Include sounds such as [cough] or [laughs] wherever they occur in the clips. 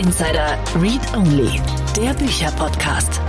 Insider Read Only, der Bücherpodcast.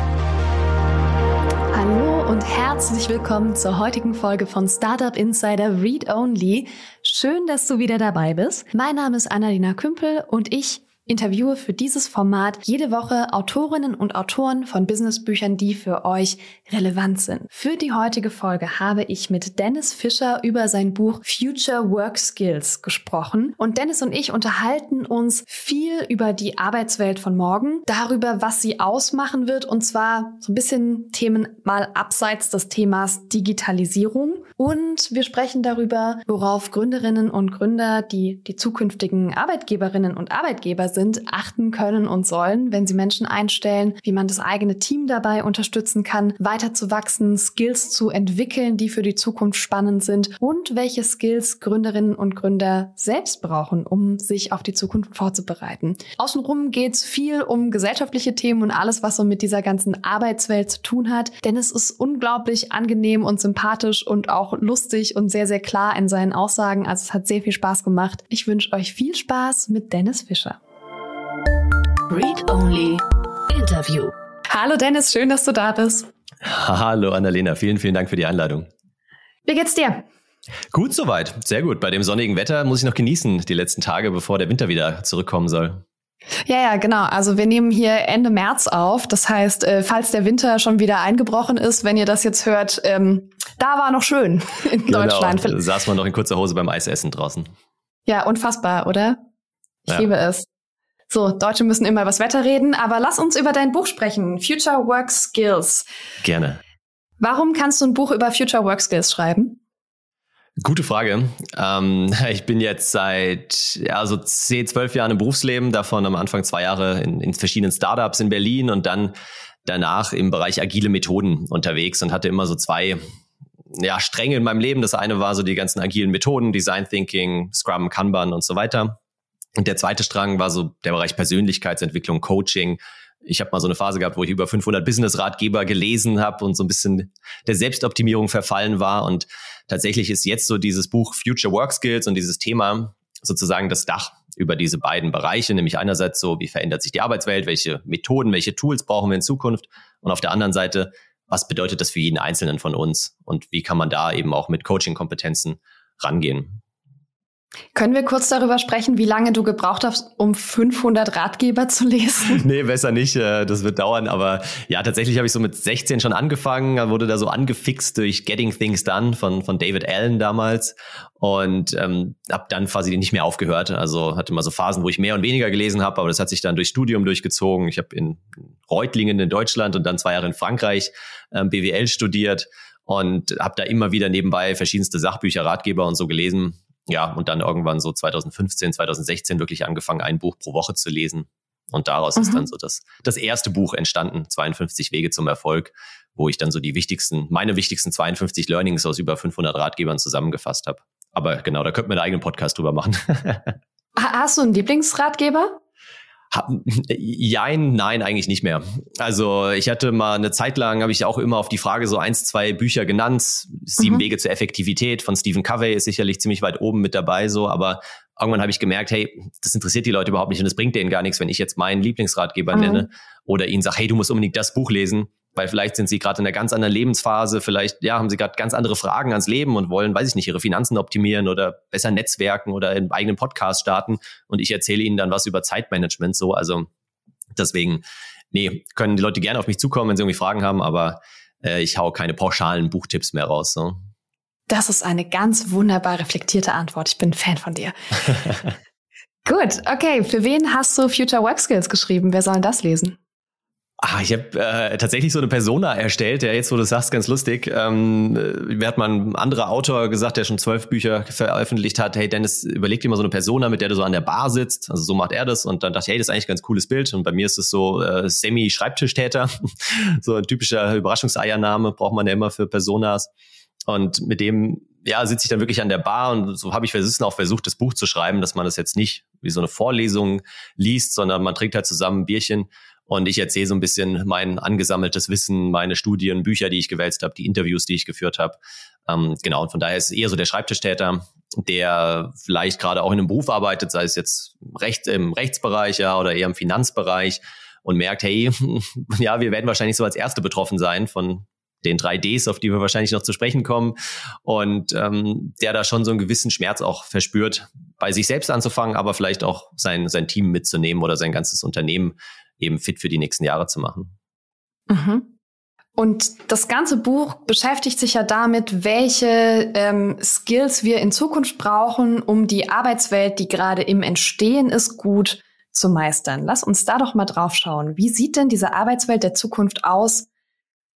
Hallo und herzlich willkommen zur heutigen Folge von Startup Insider Read Only. Schön, dass du wieder dabei bist. Mein Name ist Annalena Kümpel und ich interviewe für dieses Format jede Woche Autorinnen und Autoren von Businessbüchern, die für euch relevant sind. Für die heutige Folge habe ich mit Dennis Fischer über sein Buch Future Work Skills gesprochen. Und Dennis und ich unterhalten uns viel über die Arbeitswelt von morgen, darüber, was sie ausmachen wird, und zwar so ein bisschen Themen mal abseits des Themas Digitalisierung. Und wir sprechen darüber, worauf Gründerinnen und Gründer, die die zukünftigen Arbeitgeberinnen und Arbeitgeber sind, sind, achten können und sollen, wenn sie Menschen einstellen, wie man das eigene Team dabei unterstützen kann, weiter Skills zu entwickeln, die für die Zukunft spannend sind und welche Skills Gründerinnen und Gründer selbst brauchen, um sich auf die Zukunft vorzubereiten. Außenrum geht es viel um gesellschaftliche Themen und alles, was so mit dieser ganzen Arbeitswelt zu tun hat, denn es ist unglaublich angenehm und sympathisch und auch lustig und sehr, sehr klar in seinen Aussagen. Also es hat sehr viel Spaß gemacht. Ich wünsche euch viel Spaß mit Dennis Fischer. Read Only Interview. Hallo Dennis, schön, dass du da bist. Hallo Annalena, vielen, vielen Dank für die Einladung. Wie geht's dir? Gut soweit, sehr gut. Bei dem sonnigen Wetter muss ich noch genießen, die letzten Tage, bevor der Winter wieder zurückkommen soll. Ja, ja, genau. Also wir nehmen hier Ende März auf. Das heißt, äh, falls der Winter schon wieder eingebrochen ist, wenn ihr das jetzt hört, ähm, da war noch schön [laughs] in genau, Deutschland. Da saß man noch in kurzer Hose beim Eisessen draußen. Ja, unfassbar, oder? Ich ja. liebe es. So, Deutsche müssen immer was Wetter reden, aber lass uns über dein Buch sprechen. Future Work Skills. Gerne. Warum kannst du ein Buch über Future Work Skills schreiben? Gute Frage. Ähm, [laughs] ich bin jetzt seit ja, so zehn, zwölf Jahren im Berufsleben, davon am Anfang zwei Jahre in, in verschiedenen Startups in Berlin und dann danach im Bereich agile Methoden unterwegs und hatte immer so zwei ja, Stränge in meinem Leben. Das eine war so die ganzen agilen Methoden, Design Thinking, Scrum, Kanban und so weiter. Und der zweite Strang war so der Bereich Persönlichkeitsentwicklung, Coaching. Ich habe mal so eine Phase gehabt, wo ich über 500 Business-Ratgeber gelesen habe und so ein bisschen der Selbstoptimierung verfallen war. Und tatsächlich ist jetzt so dieses Buch Future Work Skills und dieses Thema sozusagen das Dach über diese beiden Bereiche, nämlich einerseits so, wie verändert sich die Arbeitswelt, welche Methoden, welche Tools brauchen wir in Zukunft und auf der anderen Seite, was bedeutet das für jeden Einzelnen von uns und wie kann man da eben auch mit Coaching-Kompetenzen rangehen. Können wir kurz darüber sprechen, wie lange du gebraucht hast, um 500 Ratgeber zu lesen? [laughs] nee, besser nicht. Äh, das wird dauern. Aber ja, tatsächlich habe ich so mit 16 schon angefangen, wurde da so angefixt durch Getting Things Done von, von David Allen damals und ähm, habe dann quasi nicht mehr aufgehört. Also hatte mal so Phasen, wo ich mehr und weniger gelesen habe, aber das hat sich dann durch Studium durchgezogen. Ich habe in Reutlingen in Deutschland und dann zwei Jahre in Frankreich ähm, BWL studiert und habe da immer wieder nebenbei verschiedenste Sachbücher, Ratgeber und so gelesen ja, und dann irgendwann so 2015, 2016 wirklich angefangen, ein Buch pro Woche zu lesen. Und daraus mhm. ist dann so das, das erste Buch entstanden, 52 Wege zum Erfolg, wo ich dann so die wichtigsten, meine wichtigsten 52 Learnings aus über 500 Ratgebern zusammengefasst habe. Aber genau, da könnten wir einen eigenen Podcast drüber machen. [laughs] Hast du einen Lieblingsratgeber? [laughs] Jein, nein, eigentlich nicht mehr. Also ich hatte mal eine Zeit lang, habe ich auch immer auf die Frage so eins, zwei Bücher genannt. Sieben mhm. Wege zur Effektivität von Stephen Covey ist sicherlich ziemlich weit oben mit dabei, so, aber irgendwann habe ich gemerkt, hey, das interessiert die Leute überhaupt nicht und es bringt denen gar nichts, wenn ich jetzt meinen Lieblingsratgeber mhm. nenne oder ihnen sage, hey, du musst unbedingt das Buch lesen weil vielleicht sind sie gerade in einer ganz anderen Lebensphase, vielleicht ja, haben sie gerade ganz andere Fragen ans Leben und wollen, weiß ich nicht, ihre Finanzen optimieren oder besser netzwerken oder einen eigenen Podcast starten und ich erzähle ihnen dann was über Zeitmanagement so, also deswegen nee, können die Leute gerne auf mich zukommen, wenn sie irgendwie Fragen haben, aber äh, ich hau keine pauschalen Buchtipps mehr raus, so. Das ist eine ganz wunderbar reflektierte Antwort. Ich bin Fan von dir. [laughs] Gut, okay. Für wen hast du Future Web Skills geschrieben? Wer soll das lesen? Ah, ich habe äh, tatsächlich so eine Persona erstellt, der jetzt, wo du sagst, ganz lustig. Ähm, mir hat mal ein anderer Autor gesagt, der schon zwölf Bücher veröffentlicht hat, hey Dennis, überleg dir mal so eine Persona, mit der du so an der Bar sitzt. Also so macht er das. Und dann dachte ich, hey, das ist eigentlich ein ganz cooles Bild. Und bei mir ist es so äh, Semi-Schreibtischtäter. [laughs] so ein typischer Überraschungseiername braucht man ja immer für Personas. Und mit dem ja, sitze ich dann wirklich an der Bar und so habe ich versucht, auch versucht, das Buch zu schreiben, dass man das jetzt nicht wie so eine Vorlesung liest, sondern man trinkt halt zusammen ein Bierchen Und ich erzähle so ein bisschen mein angesammeltes Wissen, meine Studien, Bücher, die ich gewälzt habe, die Interviews, die ich geführt habe. Ähm, genau, und von daher ist eher so der Schreibtischtäter, der vielleicht gerade auch in einem Beruf arbeitet, sei es jetzt recht, im Rechtsbereich ja, oder eher im Finanzbereich und merkt, hey, [laughs] ja, wir werden wahrscheinlich so als Erste betroffen sein von den 3Ds, auf die wir wahrscheinlich noch zu sprechen kommen. Und ähm, der da schon so einen gewissen Schmerz auch verspürt, bei sich selbst anzufangen, aber vielleicht auch sein, sein Team mitzunehmen oder sein ganzes Unternehmen eben fit für die nächsten Jahre zu machen. Mhm. Und das ganze Buch beschäftigt sich ja damit, welche ähm, Skills wir in Zukunft brauchen, um die Arbeitswelt, die gerade im Entstehen ist, gut zu meistern. Lass uns da doch mal drauf schauen. Wie sieht denn diese Arbeitswelt der Zukunft aus,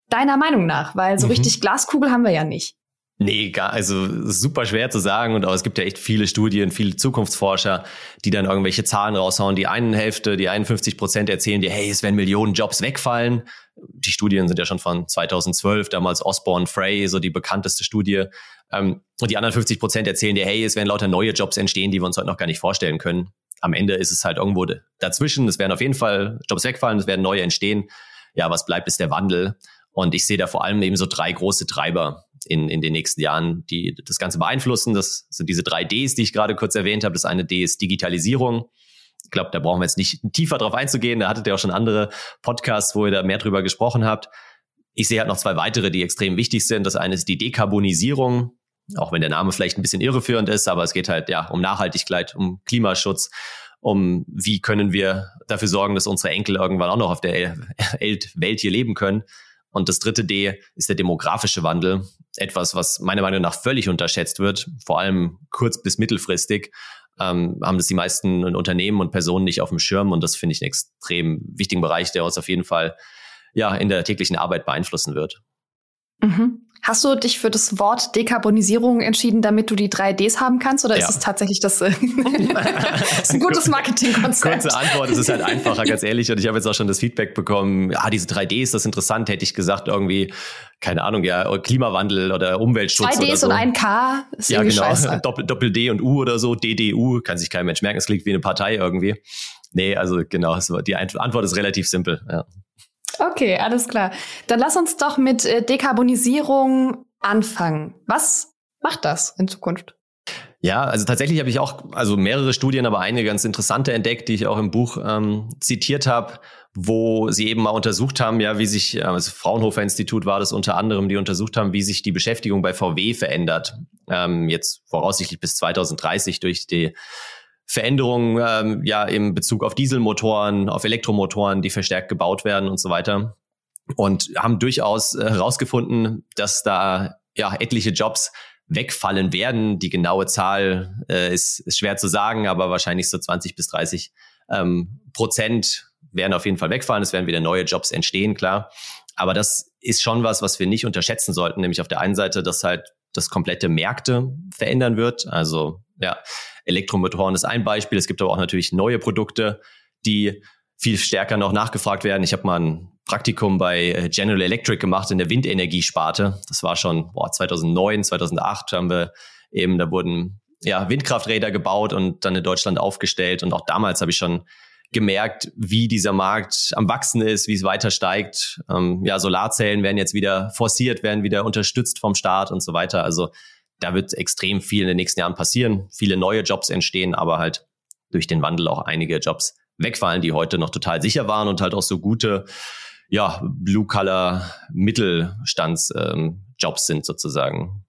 deiner Meinung nach? Weil so mhm. richtig Glaskugel haben wir ja nicht. Nee, gar, also super schwer zu sagen und auch es gibt ja echt viele Studien, viele Zukunftsforscher, die dann irgendwelche Zahlen raushauen. Die einen Hälfte, die 51 Prozent erzählen dir, hey, es werden Millionen Jobs wegfallen. Die Studien sind ja schon von 2012, damals Osborne Frey, so die bekannteste Studie. Ähm, und die anderen 50 Prozent erzählen dir, hey, es werden lauter neue Jobs entstehen, die wir uns heute noch gar nicht vorstellen können. Am Ende ist es halt irgendwo dazwischen. Es werden auf jeden Fall Jobs wegfallen, es werden neue entstehen. Ja, was bleibt, ist der Wandel. Und ich sehe da vor allem eben so drei große Treiber in, in den nächsten Jahren, die das Ganze beeinflussen. Das sind diese drei Ds, die ich gerade kurz erwähnt habe. Das eine D ist Digitalisierung. Ich glaube, da brauchen wir jetzt nicht tiefer drauf einzugehen. Da hattet ihr auch schon andere Podcasts, wo ihr da mehr drüber gesprochen habt. Ich sehe halt noch zwei weitere, die extrem wichtig sind. Das eine ist die Dekarbonisierung. Auch wenn der Name vielleicht ein bisschen irreführend ist, aber es geht halt ja um Nachhaltigkeit, um Klimaschutz, um wie können wir dafür sorgen, dass unsere Enkel irgendwann auch noch auf der [laughs] Welt hier leben können. Und das dritte D ist der demografische Wandel. Etwas, was meiner Meinung nach völlig unterschätzt wird, vor allem kurz- bis mittelfristig. Ähm, haben das die meisten Unternehmen und Personen nicht auf dem Schirm. Und das finde ich einen extrem wichtigen Bereich, der uns auf jeden Fall ja in der täglichen Arbeit beeinflussen wird. Mhm. Hast du dich für das Wort Dekarbonisierung entschieden, damit du die drei Ds haben kannst? Oder ja. ist es tatsächlich das, [laughs] das ein gutes Marketingkonzept? Kurze Antwort, es ist halt einfacher, ganz ehrlich. Und ich habe jetzt auch schon das Feedback bekommen, ja, diese drei Ds, das ist interessant, hätte ich gesagt, irgendwie, keine Ahnung, ja, Klimawandel oder Umweltschutz. Zwei Ds so. und ein K ist Ja, genau. [laughs] Doppel, Doppel D und U oder so, DDU, kann sich kein Mensch merken, es klingt wie eine Partei irgendwie. Nee, also genau, die Antwort ist relativ simpel, ja. Okay, alles klar. Dann lass uns doch mit äh, Dekarbonisierung anfangen. Was macht das in Zukunft? Ja, also tatsächlich habe ich auch also mehrere Studien, aber eine ganz interessante entdeckt, die ich auch im Buch ähm, zitiert habe, wo sie eben mal untersucht haben, ja, wie sich, also Fraunhofer Institut war das unter anderem, die untersucht haben, wie sich die Beschäftigung bei VW verändert. Ähm, jetzt voraussichtlich bis 2030 durch die Veränderungen ähm, ja im Bezug auf Dieselmotoren, auf Elektromotoren, die verstärkt gebaut werden und so weiter. Und haben durchaus äh, herausgefunden, dass da ja etliche Jobs wegfallen werden. Die genaue Zahl äh, ist, ist schwer zu sagen, aber wahrscheinlich so 20 bis 30 ähm, Prozent werden auf jeden Fall wegfallen. Es werden wieder neue Jobs entstehen, klar. Aber das ist schon was, was wir nicht unterschätzen sollten, nämlich auf der einen Seite, dass halt das komplette Märkte verändern wird. Also ja, Elektromotoren ist ein Beispiel. Es gibt aber auch natürlich neue Produkte, die viel stärker noch nachgefragt werden. Ich habe mal ein Praktikum bei äh, General Electric gemacht in der Windenergiesparte. Das war schon boah, 2009, 2008 haben wir eben, da wurden ja Windkrafträder gebaut und dann in Deutschland aufgestellt. Und auch damals habe ich schon gemerkt, wie dieser Markt am wachsen ist, wie es weiter steigt. Ähm, ja, Solarzellen werden jetzt wieder forciert, werden wieder unterstützt vom Staat und so weiter. Also da wird extrem viel in den nächsten Jahren passieren. Viele neue Jobs entstehen, aber halt durch den Wandel auch einige Jobs wegfallen, die heute noch total sicher waren und halt auch so gute, ja, Blue-Color-Mittelstandsjobs ähm, sind sozusagen.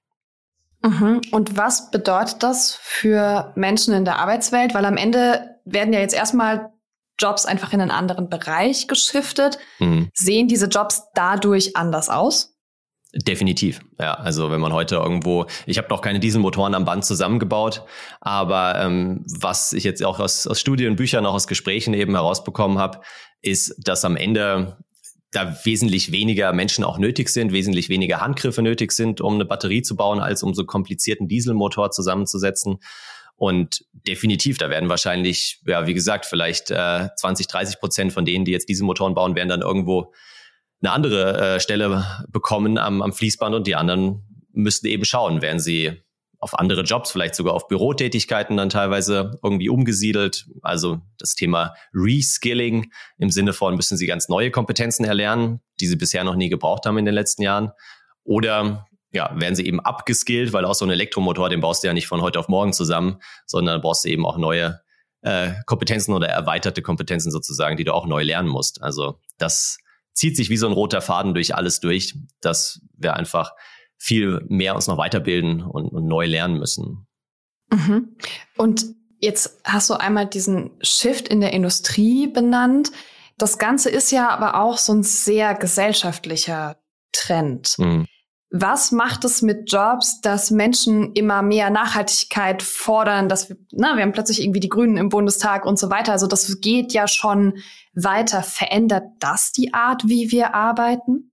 Mhm. Und was bedeutet das für Menschen in der Arbeitswelt? Weil am Ende werden ja jetzt erstmal Jobs einfach in einen anderen Bereich geschiftet. Mhm. Sehen diese Jobs dadurch anders aus? Definitiv, ja. Also wenn man heute irgendwo, ich habe noch keine Dieselmotoren am Band zusammengebaut, aber ähm, was ich jetzt auch aus, aus Studien, Büchern, auch aus Gesprächen eben herausbekommen habe, ist, dass am Ende da wesentlich weniger Menschen auch nötig sind, wesentlich weniger Handgriffe nötig sind, um eine Batterie zu bauen, als um so komplizierten Dieselmotor zusammenzusetzen. Und definitiv, da werden wahrscheinlich, ja, wie gesagt, vielleicht äh, 20, 30 Prozent von denen, die jetzt diese Motoren bauen, werden dann irgendwo eine andere äh, Stelle bekommen am, am Fließband und die anderen müssten eben schauen, werden sie auf andere Jobs, vielleicht sogar auf Bürotätigkeiten dann teilweise irgendwie umgesiedelt. Also das Thema Reskilling im Sinne von müssen sie ganz neue Kompetenzen erlernen, die sie bisher noch nie gebraucht haben in den letzten Jahren. Oder ja, werden sie eben abgeskillt, weil auch so ein Elektromotor, den baust du ja nicht von heute auf morgen zusammen, sondern brauchst du eben auch neue äh, Kompetenzen oder erweiterte Kompetenzen sozusagen, die du auch neu lernen musst. Also das zieht sich wie so ein roter Faden durch alles durch, dass wir einfach viel mehr uns noch weiterbilden und, und neu lernen müssen. Mhm. Und jetzt hast du einmal diesen Shift in der Industrie benannt. Das Ganze ist ja aber auch so ein sehr gesellschaftlicher Trend. Mhm. Was macht es mit Jobs, dass Menschen immer mehr Nachhaltigkeit fordern, dass wir, na, wir haben plötzlich irgendwie die Grünen im Bundestag und so weiter. Also das geht ja schon weiter. Verändert das die Art, wie wir arbeiten?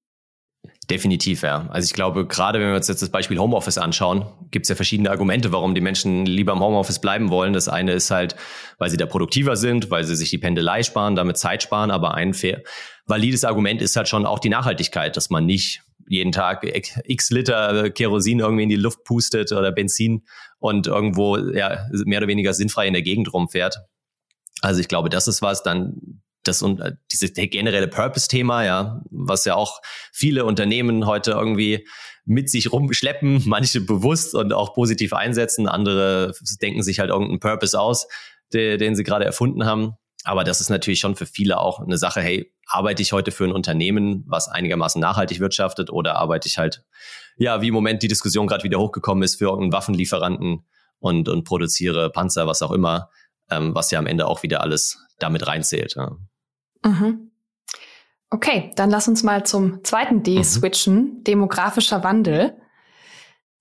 Definitiv, ja. Also ich glaube, gerade wenn wir uns jetzt das Beispiel Homeoffice anschauen, gibt es ja verschiedene Argumente, warum die Menschen lieber im Homeoffice bleiben wollen. Das eine ist halt, weil sie da produktiver sind, weil sie sich die Pendelei sparen, damit Zeit sparen. Aber ein fair, valides Argument ist halt schon auch die Nachhaltigkeit, dass man nicht jeden Tag x Liter Kerosin irgendwie in die Luft pustet oder Benzin und irgendwo ja, mehr oder weniger sinnfrei in der Gegend rumfährt. Also ich glaube, das ist was. Dann das und äh, dieses generelle Purpose-Thema, ja, was ja auch viele Unternehmen heute irgendwie mit sich rumschleppen, [laughs] manche bewusst und auch positiv einsetzen, andere denken sich halt irgendeinen Purpose aus, den, den sie gerade erfunden haben. Aber das ist natürlich schon für viele auch eine Sache, hey, arbeite ich heute für ein Unternehmen, was einigermaßen nachhaltig wirtschaftet oder arbeite ich halt, ja, wie im Moment die Diskussion gerade wieder hochgekommen ist, für irgendeinen Waffenlieferanten und, und produziere Panzer, was auch immer, ähm, was ja am Ende auch wieder alles damit reinzählt. Ja. Mhm. Okay, dann lass uns mal zum zweiten D mhm. switchen, demografischer Wandel.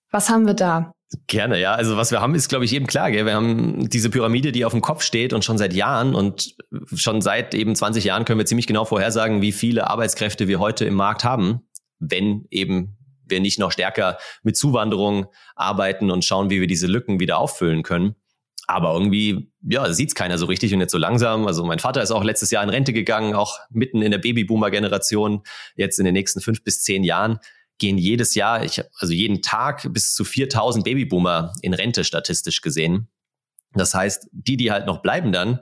Was haben wir da? Gerne, ja. Also was wir haben, ist, glaube ich, jedem klar. Gell? Wir haben diese Pyramide, die auf dem Kopf steht und schon seit Jahren und schon seit eben 20 Jahren können wir ziemlich genau vorhersagen, wie viele Arbeitskräfte wir heute im Markt haben, wenn eben wir nicht noch stärker mit Zuwanderung arbeiten und schauen, wie wir diese Lücken wieder auffüllen können. Aber irgendwie, ja, sieht's keiner so richtig und jetzt so langsam. Also mein Vater ist auch letztes Jahr in Rente gegangen, auch mitten in der Babyboomer-Generation. Jetzt in den nächsten fünf bis zehn Jahren gehen jedes Jahr, ich, also jeden Tag bis zu 4000 Babyboomer in Rente statistisch gesehen. Das heißt, die, die halt noch bleiben dann,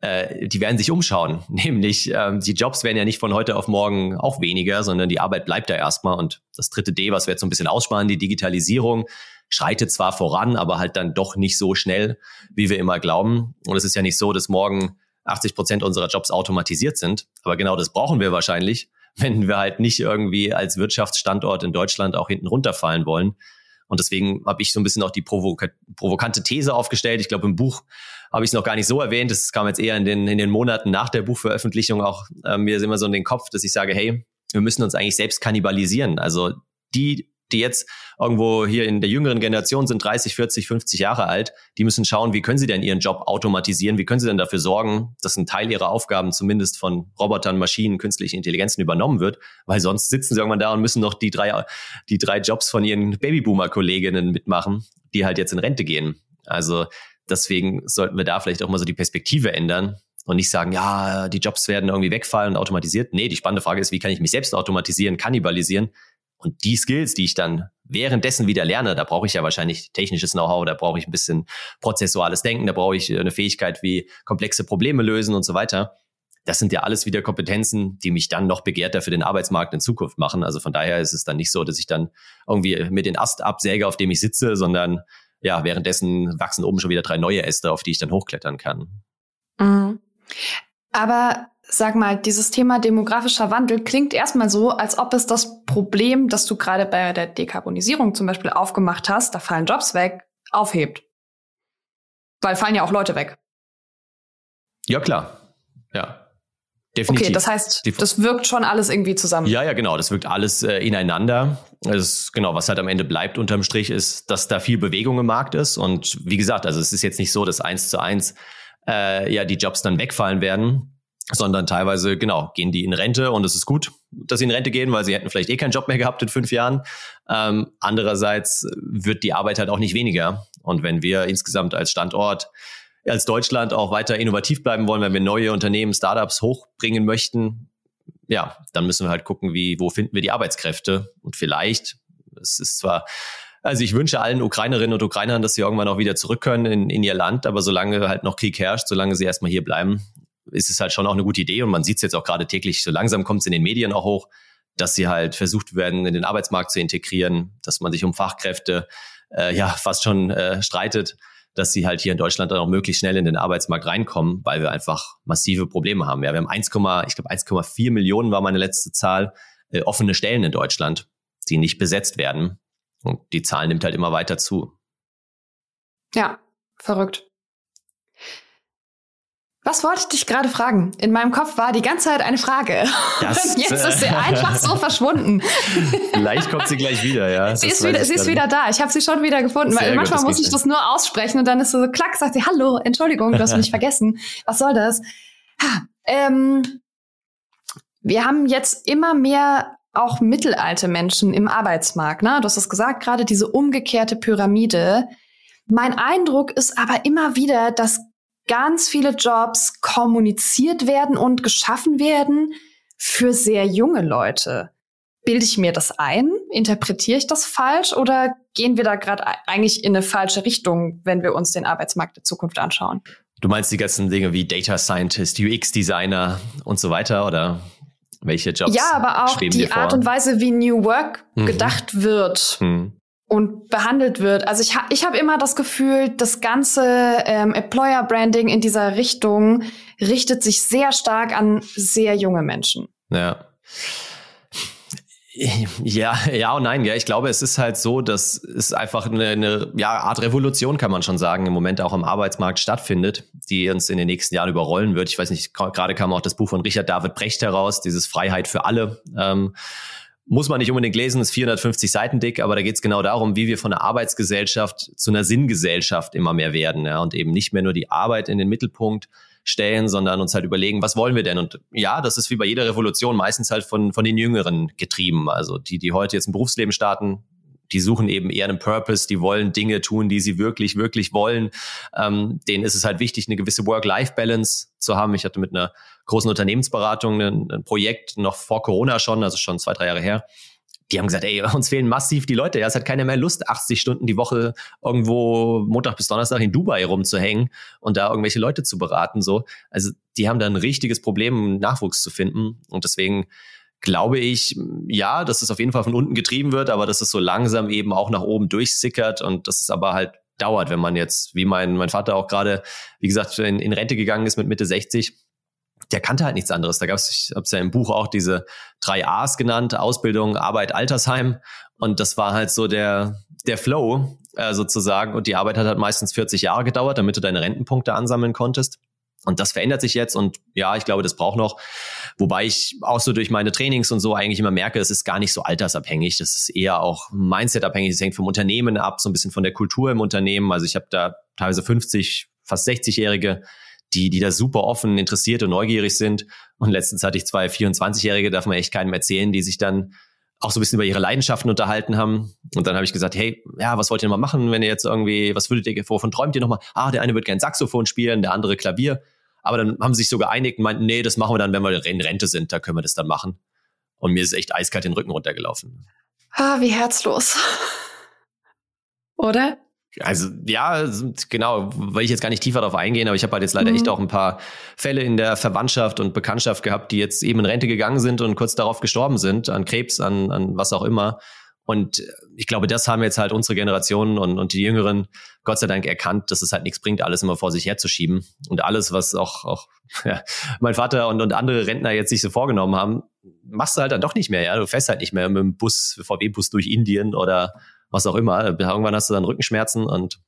äh, die werden sich umschauen. [laughs] Nämlich, ähm, die Jobs werden ja nicht von heute auf morgen auch weniger, sondern die Arbeit bleibt da erstmal. Und das dritte D, was wir jetzt so ein bisschen aussparen, die Digitalisierung, schreitet zwar voran, aber halt dann doch nicht so schnell, wie wir immer glauben. Und es ist ja nicht so, dass morgen 80 Prozent unserer Jobs automatisiert sind. Aber genau das brauchen wir wahrscheinlich, wenn wir halt nicht irgendwie als Wirtschaftsstandort in Deutschland auch hinten runterfallen wollen. Und deswegen habe ich so ein bisschen auch die provoka provokante These aufgestellt. Ich glaube, im Buch habe ich es noch gar nicht so erwähnt. Das kam jetzt eher in den, in den Monaten nach der Buchveröffentlichung auch äh, mir immer so in den Kopf, dass ich sage, hey, wir müssen uns eigentlich selbst kannibalisieren. Also die die jetzt irgendwo hier in der jüngeren Generation sind 30, 40, 50 Jahre alt, die müssen schauen, wie können sie denn ihren Job automatisieren, wie können sie denn dafür sorgen, dass ein Teil ihrer Aufgaben zumindest von Robotern, Maschinen, künstlichen Intelligenzen übernommen wird, weil sonst sitzen sie irgendwann da und müssen noch die drei, die drei Jobs von ihren Babyboomer-Kolleginnen mitmachen, die halt jetzt in Rente gehen. Also deswegen sollten wir da vielleicht auch mal so die Perspektive ändern und nicht sagen, ja, die Jobs werden irgendwie wegfallen und automatisiert. Nee, die spannende Frage ist, wie kann ich mich selbst automatisieren, kannibalisieren? Und die Skills, die ich dann währenddessen wieder lerne, da brauche ich ja wahrscheinlich technisches Know-how, da brauche ich ein bisschen prozessuales Denken, da brauche ich eine Fähigkeit wie komplexe Probleme lösen und so weiter. Das sind ja alles wieder Kompetenzen, die mich dann noch begehrter für den Arbeitsmarkt in Zukunft machen. Also von daher ist es dann nicht so, dass ich dann irgendwie mit den Ast absäge, auf dem ich sitze, sondern ja, währenddessen wachsen oben schon wieder drei neue Äste, auf die ich dann hochklettern kann. Mhm. Aber sag mal, dieses Thema demografischer Wandel klingt erstmal so, als ob es das Problem, das du gerade bei der Dekarbonisierung zum Beispiel aufgemacht hast, da fallen Jobs weg, aufhebt. Weil fallen ja auch Leute weg. Ja, klar. Ja. Definitiv. Okay, das heißt, das wirkt schon alles irgendwie zusammen. Ja, ja, genau. Das wirkt alles äh, ineinander. Das, genau, was halt am Ende bleibt unterm Strich ist, dass da viel Bewegung im Markt ist. Und wie gesagt, also es ist jetzt nicht so, dass eins zu eins äh, ja die Jobs dann wegfallen werden sondern teilweise, genau, gehen die in Rente und es ist gut, dass sie in Rente gehen, weil sie hätten vielleicht eh keinen Job mehr gehabt in fünf Jahren. Ähm, andererseits wird die Arbeit halt auch nicht weniger. Und wenn wir insgesamt als Standort, als Deutschland auch weiter innovativ bleiben wollen, wenn wir neue Unternehmen, Startups hochbringen möchten, ja, dann müssen wir halt gucken, wie, wo finden wir die Arbeitskräfte? Und vielleicht, es ist zwar Also ich wünsche allen Ukrainerinnen und Ukrainern, dass sie irgendwann auch wieder zurück können in, in ihr Land, aber solange halt noch Krieg herrscht, solange sie erstmal hier bleiben, ist es halt schon auch eine gute Idee und man sieht es jetzt auch gerade täglich, so langsam kommt es in den Medien auch hoch, dass sie halt versucht werden, in den Arbeitsmarkt zu integrieren, dass man sich um Fachkräfte äh, ja fast schon äh, streitet, dass sie halt hier in Deutschland dann auch möglichst schnell in den Arbeitsmarkt reinkommen, weil wir einfach massive Probleme haben. Ja, wir haben 1, ich glaube 1,4 Millionen war meine letzte Zahl äh, offene Stellen in Deutschland, die nicht besetzt werden. Und die Zahl nimmt halt immer weiter zu. Ja, verrückt. Was wollte ich dich gerade fragen? In meinem Kopf war die ganze Zeit eine Frage. Das, Und jetzt ist sie [laughs] einfach so verschwunden. Vielleicht kommt sie gleich wieder, ja. Sie ist, wieder, sie ist wieder da. Ich habe sie schon wieder gefunden. Sehr weil manchmal muss ich das nur aussprechen und dann ist so klack, sagt sie, hallo, Entschuldigung, du hast mich [laughs] vergessen. Was soll das? Ha, ähm, wir haben jetzt immer mehr auch mittelalte Menschen im Arbeitsmarkt. Ne? Du hast es gesagt, gerade diese umgekehrte Pyramide. Mein Eindruck ist aber immer wieder, dass ganz viele Jobs kommuniziert werden und geschaffen werden für sehr junge Leute. Bilde ich mir das ein? Interpretiere ich das falsch? Oder gehen wir da gerade eigentlich in eine falsche Richtung, wenn wir uns den Arbeitsmarkt der Zukunft anschauen? Du meinst die ganzen Dinge wie Data Scientist, UX-Designer und so weiter, oder? Welche Jobs? Ja, aber auch die Art und Weise, wie New Work mhm. gedacht wird. Mhm und behandelt wird. Also ich, ha ich habe immer das Gefühl, das ganze ähm, Employer Branding in dieser Richtung richtet sich sehr stark an sehr junge Menschen. Ja. Ja, ja und nein. Ja, ich glaube, es ist halt so, dass es einfach eine, eine ja, Art Revolution, kann man schon sagen, im Moment auch am Arbeitsmarkt stattfindet, die uns in den nächsten Jahren überrollen wird. Ich weiß nicht, gerade kam auch das Buch von Richard David Brecht heraus, dieses Freiheit für alle. Ähm, muss man nicht unbedingt lesen, ist 450 Seiten dick, aber da geht es genau darum, wie wir von einer Arbeitsgesellschaft zu einer Sinngesellschaft immer mehr werden ja, und eben nicht mehr nur die Arbeit in den Mittelpunkt stellen, sondern uns halt überlegen, was wollen wir denn? Und ja, das ist wie bei jeder Revolution meistens halt von, von den Jüngeren getrieben. Also die, die heute jetzt im Berufsleben starten, die suchen eben eher einen Purpose, die wollen Dinge tun, die sie wirklich, wirklich wollen. Ähm, denen ist es halt wichtig, eine gewisse Work-Life-Balance zu haben. Ich hatte mit einer großen Unternehmensberatung ein, ein, Projekt noch vor Corona schon, also schon zwei, drei Jahre her. Die haben gesagt, ey, [laughs] uns fehlen massiv die Leute. Ja, es hat keiner mehr Lust, 80 Stunden die Woche irgendwo Montag bis Donnerstag in Dubai rumzuhängen und da irgendwelche Leute zu beraten. So, also die haben da ein richtiges Problem, Nachwuchs zu finden. Und deswegen glaube ich, ja, dass es auf jeden Fall von unten getrieben wird, aber dass es so langsam eben auch nach oben durchsickert und dass es aber halt dauert, wenn man jetzt, wie mein, mein Vater auch gerade, wie gesagt, in, in Rente gegangen ist mit Mitte 60, der kannte halt nichts anderes. Da gab es, ich habe es ja im Buch auch diese drei A's genannt, Ausbildung, Arbeit, Altersheim. Und das war halt so der, der Flow äh, sozusagen. Und die Arbeit hat halt meistens 40 Jahre gedauert, damit du deine Rentenpunkte ansammeln konntest. Und das verändert sich jetzt und ja, ich glaube, das braucht noch. Wobei ich auch so durch meine Trainings und so eigentlich immer merke, es ist gar nicht so altersabhängig. Das ist eher auch Mindset-abhängig. Es hängt vom Unternehmen ab, so ein bisschen von der Kultur im Unternehmen. Also ich habe da teilweise 50, fast 60-Jährige, die, die da super offen, interessiert und neugierig sind. Und letztens hatte ich zwei 24-Jährige, darf man echt keinem erzählen, die sich dann auch so ein bisschen über ihre Leidenschaften unterhalten haben. Und dann habe ich gesagt, hey, ja, was wollt ihr nochmal machen, wenn ihr jetzt irgendwie, was würdet ihr, wovon träumt ihr nochmal? Ah, der eine wird gern Saxophon spielen, der andere Klavier. Aber dann haben sie sich so geeinigt und meinten, nee, das machen wir dann, wenn wir in Rente sind, da können wir das dann machen. Und mir ist echt eiskalt den Rücken runtergelaufen. Ah, wie herzlos. Oder? Also ja, genau, will ich jetzt gar nicht tiefer darauf eingehen, aber ich habe halt jetzt leider mhm. echt auch ein paar Fälle in der Verwandtschaft und Bekanntschaft gehabt, die jetzt eben in Rente gegangen sind und kurz darauf gestorben sind, an Krebs, an, an was auch immer. Und ich glaube, das haben jetzt halt unsere Generationen und, und die Jüngeren Gott sei Dank erkannt, dass es halt nichts bringt, alles immer vor sich herzuschieben. Und alles, was auch, auch [laughs] ja, mein Vater und, und andere Rentner jetzt sich so vorgenommen haben, machst du halt dann doch nicht mehr. Ja, Du fährst halt nicht mehr mit dem Bus, VW-Bus durch Indien oder was auch immer. Irgendwann hast du dann Rückenschmerzen und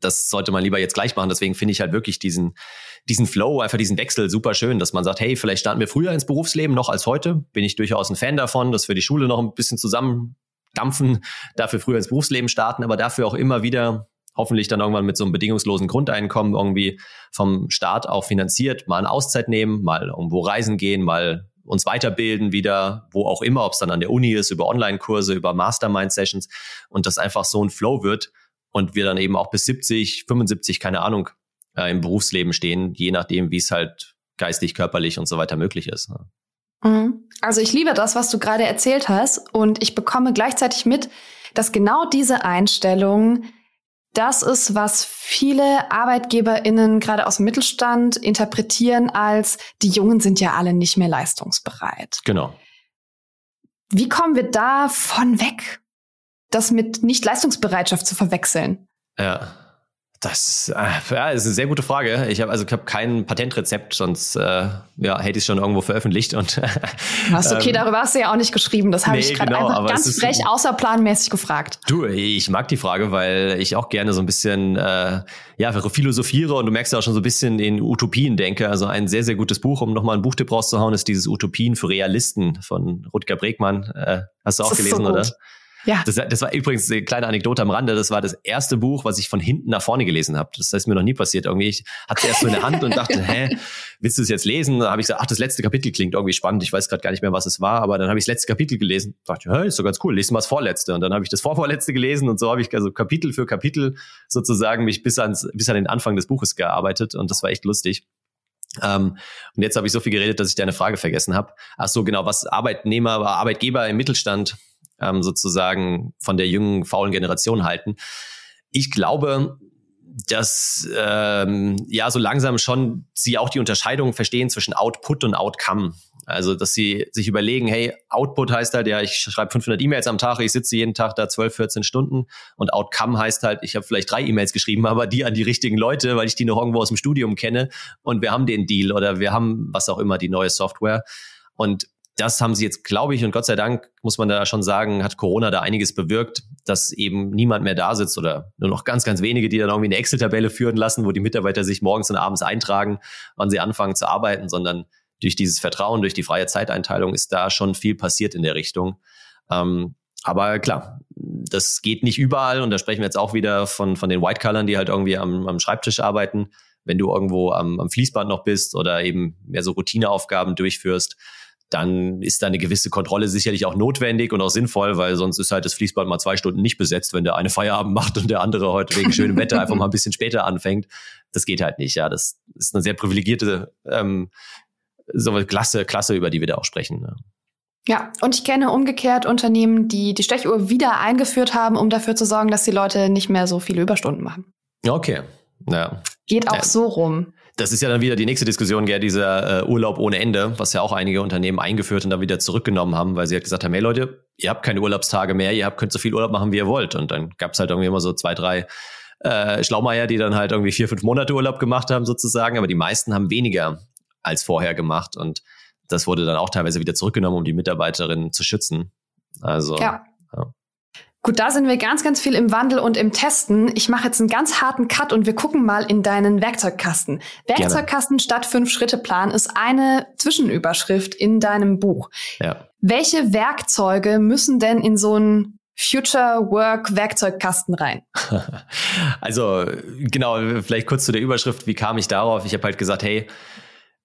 das sollte man lieber jetzt gleich machen. Deswegen finde ich halt wirklich diesen, diesen Flow, einfach diesen Wechsel super schön, dass man sagt, hey, vielleicht starten wir früher ins Berufsleben noch als heute. Bin ich durchaus ein Fan davon, dass wir die Schule noch ein bisschen zusammendampfen, dafür früher ins Berufsleben starten, aber dafür auch immer wieder hoffentlich dann irgendwann mit so einem bedingungslosen Grundeinkommen irgendwie vom Staat auch finanziert, mal eine Auszeit nehmen, mal irgendwo reisen gehen, mal uns weiterbilden wieder, wo auch immer, ob es dann an der Uni ist, über Online-Kurse, über Mastermind-Sessions und das einfach so ein Flow wird und wir dann eben auch bis 70, 75, keine Ahnung, äh, im Berufsleben stehen, je nachdem, wie es halt geistig, körperlich und so weiter möglich ist. Ne? Mhm. Also ich liebe das, was du gerade erzählt hast und ich bekomme gleichzeitig mit, dass genau diese Einstellung das ist, was viele ArbeitgeberInnen gerade aus dem Mittelstand interpretieren als, die Jungen sind ja alle nicht mehr leistungsbereit. Genau. Wie kommen wir da von weg, das mit Nicht-Leistungsbereitschaft zu verwechseln? Ja. Das äh, ja, ist eine sehr gute Frage. Ich habe also ich hab kein Patentrezept, sonst äh, ja, hätte ich es schon irgendwo veröffentlicht. Und, [laughs] Was okay, ähm, darüber hast du ja auch nicht geschrieben. Das habe nee, ich gerade genau, einfach ganz frech außerplanmäßig gefragt. Du, ich mag die Frage, weil ich auch gerne so ein bisschen äh, ja, philosophiere und du merkst ja auch schon so ein bisschen in Utopien denke. Also ein sehr, sehr gutes Buch, um nochmal ein Buchtipp rauszuhauen, ist dieses Utopien für Realisten von Rutger Bregmann. Äh, hast du auch gelesen, so oder? Ja. Das, das, war übrigens eine kleine Anekdote am Rande. Das war das erste Buch, was ich von hinten nach vorne gelesen habe. Das ist mir noch nie passiert. Irgendwie, ich hatte erst so in der Hand und dachte, hä, willst du es jetzt lesen? Da habe ich gesagt, ach, das letzte Kapitel klingt irgendwie spannend. Ich weiß gerade gar nicht mehr, was es war, aber dann habe ich das letzte Kapitel gelesen. Da dachte, hä, ist doch ganz cool. Lesen wir das vorletzte. Und dann habe ich das vorvorletzte gelesen und so habe ich also Kapitel für Kapitel sozusagen mich bis ans, bis an den Anfang des Buches gearbeitet und das war echt lustig. Ähm, und jetzt habe ich so viel geredet, dass ich deine Frage vergessen habe. Ach so, genau, was Arbeitnehmer, Arbeitgeber im Mittelstand ähm, sozusagen von der jungen, faulen Generation halten. Ich glaube, dass ähm, ja so langsam schon sie auch die Unterscheidung verstehen zwischen Output und Outcome. Also, dass sie sich überlegen, hey, Output heißt halt, ja, ich schreibe 500 E-Mails am Tag, ich sitze jeden Tag da 12, 14 Stunden und Outcome heißt halt, ich habe vielleicht drei E-Mails geschrieben, [laughs] aber die an die richtigen Leute, weil ich die noch irgendwo aus dem Studium kenne und wir haben den Deal oder wir haben was auch immer, die neue Software. Und das haben sie jetzt, glaube ich, und Gott sei Dank muss man da schon sagen, hat Corona da einiges bewirkt, dass eben niemand mehr da sitzt oder nur noch ganz, ganz wenige, die dann irgendwie eine Excel-Tabelle führen lassen, wo die Mitarbeiter sich morgens und abends eintragen, wann sie anfangen zu arbeiten, sondern durch dieses Vertrauen, durch die freie Zeiteinteilung ist da schon viel passiert in der Richtung. Ähm, aber klar, das geht nicht überall und da sprechen wir jetzt auch wieder von, von den White-Colors, die halt irgendwie am, am Schreibtisch arbeiten. Wenn du irgendwo am, am Fließband noch bist oder eben mehr so Routineaufgaben durchführst, dann ist da eine gewisse Kontrolle sicherlich auch notwendig und auch sinnvoll, weil sonst ist halt das Fließband mal zwei Stunden nicht besetzt, wenn der eine Feierabend [laughs] macht und der andere heute wegen schönem Wetter einfach mal ein bisschen später anfängt. Das geht halt nicht, ja. Das ist eine sehr privilegierte ähm, so eine Klasse, Klasse, über die wir da auch sprechen. Ja. Ja, und ich kenne umgekehrt Unternehmen, die die Stechuhr wieder eingeführt haben, um dafür zu sorgen, dass die Leute nicht mehr so viele Überstunden machen. Okay. Ja. Geht auch ja. so rum das ist ja dann wieder die nächste Diskussion, gell, dieser äh, Urlaub ohne Ende, was ja auch einige Unternehmen eingeführt und dann wieder zurückgenommen haben, weil sie halt gesagt haben, hey Leute, ihr habt keine Urlaubstage mehr, ihr habt, könnt so viel Urlaub machen, wie ihr wollt. Und dann gab es halt irgendwie immer so zwei, drei äh, Schlaumeier, die dann halt irgendwie vier, fünf Monate Urlaub gemacht haben sozusagen, aber die meisten haben weniger als vorher gemacht und das wurde dann auch teilweise wieder zurückgenommen, um die Mitarbeiterinnen zu schützen. Also ja. ja. Gut, da sind wir ganz, ganz viel im Wandel und im Testen. Ich mache jetzt einen ganz harten Cut und wir gucken mal in deinen Werkzeugkasten. Werkzeugkasten Gerne. statt Fünf-Schritte-Plan ist eine Zwischenüberschrift in deinem Buch. Ja. Welche Werkzeuge müssen denn in so einen Future Work Werkzeugkasten rein? [laughs] Also genau, vielleicht kurz zu der Überschrift. Wie kam ich darauf? Ich habe halt gesagt, hey,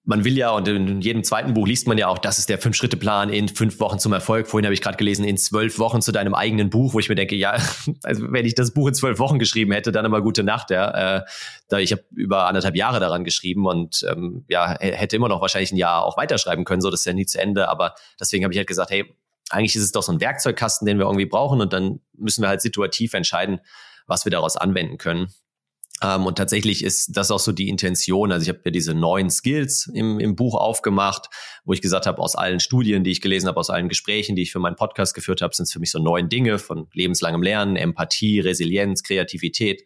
man will ja, und in jedem zweiten Buch liest man ja auch, das ist der Fünf-Schritte-Plan in fünf Wochen zum Erfolg. Vorhin habe ich gerade gelesen, in zwölf Wochen zu deinem eigenen Buch, wo ich mir denke, ja, [laughs] also wenn ich das Buch in zwölf Wochen geschrieben hätte, dann immer gute Nacht, ja. Äh, da ich habe über anderthalb Jahre daran geschrieben und ähm, ja, hätte immer noch wahrscheinlich ein Jahr auch weiterschreiben können, so das ist ja nie zu Ende. Aber deswegen habe ich halt gesagt, hey, eigentlich ist es doch so ein Werkzeugkasten, den wir irgendwie brauchen und dann müssen wir halt situativ entscheiden, was wir daraus anwenden können. Ähm, und tatsächlich ist das auch so die Intention. Also ich habe ja diese neuen Skills im, im Buch aufgemacht, wo ich gesagt habe, aus allen Studien, die ich gelesen habe, aus allen Gesprächen, die ich für meinen Podcast geführt habe, sind es für mich so neun Dinge von lebenslangem Lernen, Empathie, Resilienz, Kreativität,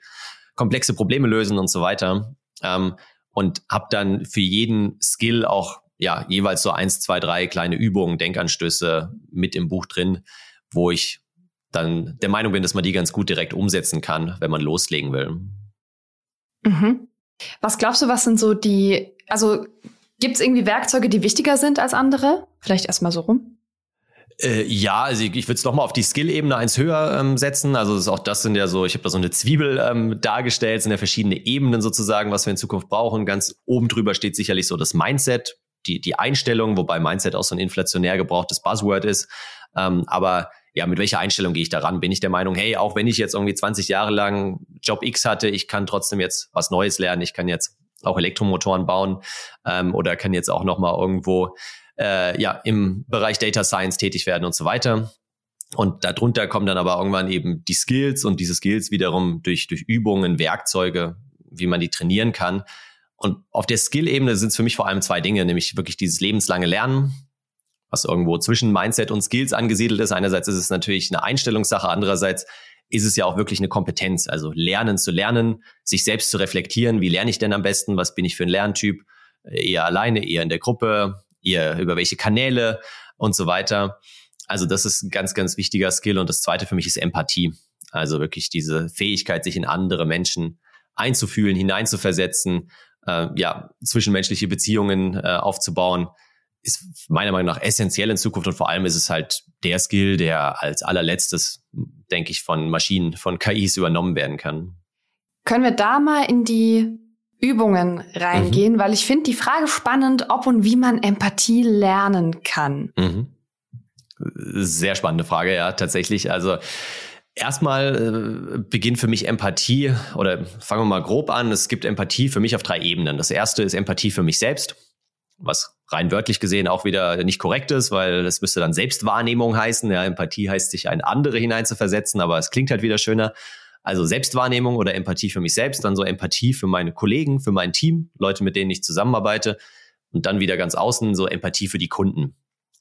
komplexe Probleme lösen und so weiter. Ähm, und habe dann für jeden Skill auch ja jeweils so eins, zwei, drei kleine Übungen, Denkanstöße mit im Buch drin, wo ich dann der Meinung bin, dass man die ganz gut direkt umsetzen kann, wenn man loslegen will. Mhm. Was glaubst du, was sind so die, also gibt es irgendwie Werkzeuge, die wichtiger sind als andere? Vielleicht erstmal so rum. Äh, ja, also ich, ich würde es nochmal auf die Skill-Ebene eins höher ähm, setzen. Also das, auch das sind ja so, ich habe da so eine Zwiebel ähm, dargestellt, sind ja verschiedene Ebenen sozusagen, was wir in Zukunft brauchen. Ganz oben drüber steht sicherlich so das Mindset, die, die Einstellung, wobei Mindset auch so ein inflationär gebrauchtes Buzzword ist. Ähm, aber ja, mit welcher Einstellung gehe ich daran? Bin ich der Meinung, hey, auch wenn ich jetzt irgendwie 20 Jahre lang Job X hatte, ich kann trotzdem jetzt was Neues lernen, ich kann jetzt auch Elektromotoren bauen ähm, oder kann jetzt auch nochmal irgendwo äh, ja, im Bereich Data Science tätig werden und so weiter. Und darunter kommen dann aber irgendwann eben die Skills und diese Skills wiederum durch, durch Übungen, Werkzeuge, wie man die trainieren kann. Und auf der Skill-Ebene sind es für mich vor allem zwei Dinge, nämlich wirklich dieses lebenslange Lernen, was irgendwo zwischen Mindset und Skills angesiedelt ist. Einerseits ist es natürlich eine Einstellungssache, andererseits ist es ja auch wirklich eine Kompetenz, also lernen zu lernen, sich selbst zu reflektieren, wie lerne ich denn am besten, was bin ich für ein Lerntyp, eher alleine, eher in der Gruppe, eher über welche Kanäle und so weiter. Also das ist ein ganz, ganz wichtiger Skill. Und das zweite für mich ist Empathie. Also wirklich diese Fähigkeit, sich in andere Menschen einzufühlen, hineinzuversetzen, äh, ja, zwischenmenschliche Beziehungen äh, aufzubauen, ist meiner Meinung nach essentiell in Zukunft und vor allem ist es halt der Skill, der als allerletztes, denke ich, von Maschinen, von KIs übernommen werden kann. Können wir da mal in die Übungen reingehen, mhm. weil ich finde die Frage spannend, ob und wie man Empathie lernen kann. Mhm. Sehr spannende Frage, ja, tatsächlich. Also erstmal äh, beginnt für mich Empathie oder fangen wir mal grob an. Es gibt Empathie für mich auf drei Ebenen. Das erste ist Empathie für mich selbst, was rein wörtlich gesehen auch wieder nicht korrekt ist, weil das müsste dann Selbstwahrnehmung heißen. Ja, Empathie heißt, sich ein andere hineinzuversetzen, aber es klingt halt wieder schöner. Also Selbstwahrnehmung oder Empathie für mich selbst, dann so Empathie für meine Kollegen, für mein Team, Leute, mit denen ich zusammenarbeite und dann wieder ganz außen so Empathie für die Kunden.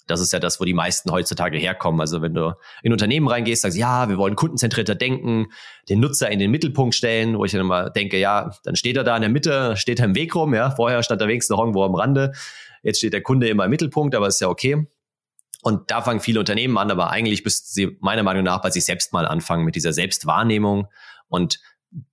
Das ist ja das, wo die meisten heutzutage herkommen. Also wenn du in Unternehmen reingehst, sagst, ja, wir wollen kundenzentrierter denken, den Nutzer in den Mittelpunkt stellen, wo ich dann immer denke, ja, dann steht er da in der Mitte, steht er im Weg rum, ja, vorher stand er wenigstens noch irgendwo am Rande, jetzt steht der Kunde immer im Mittelpunkt, aber ist ja okay. Und da fangen viele Unternehmen an, aber eigentlich müssten sie meiner Meinung nach bei sich selbst mal anfangen mit dieser Selbstwahrnehmung und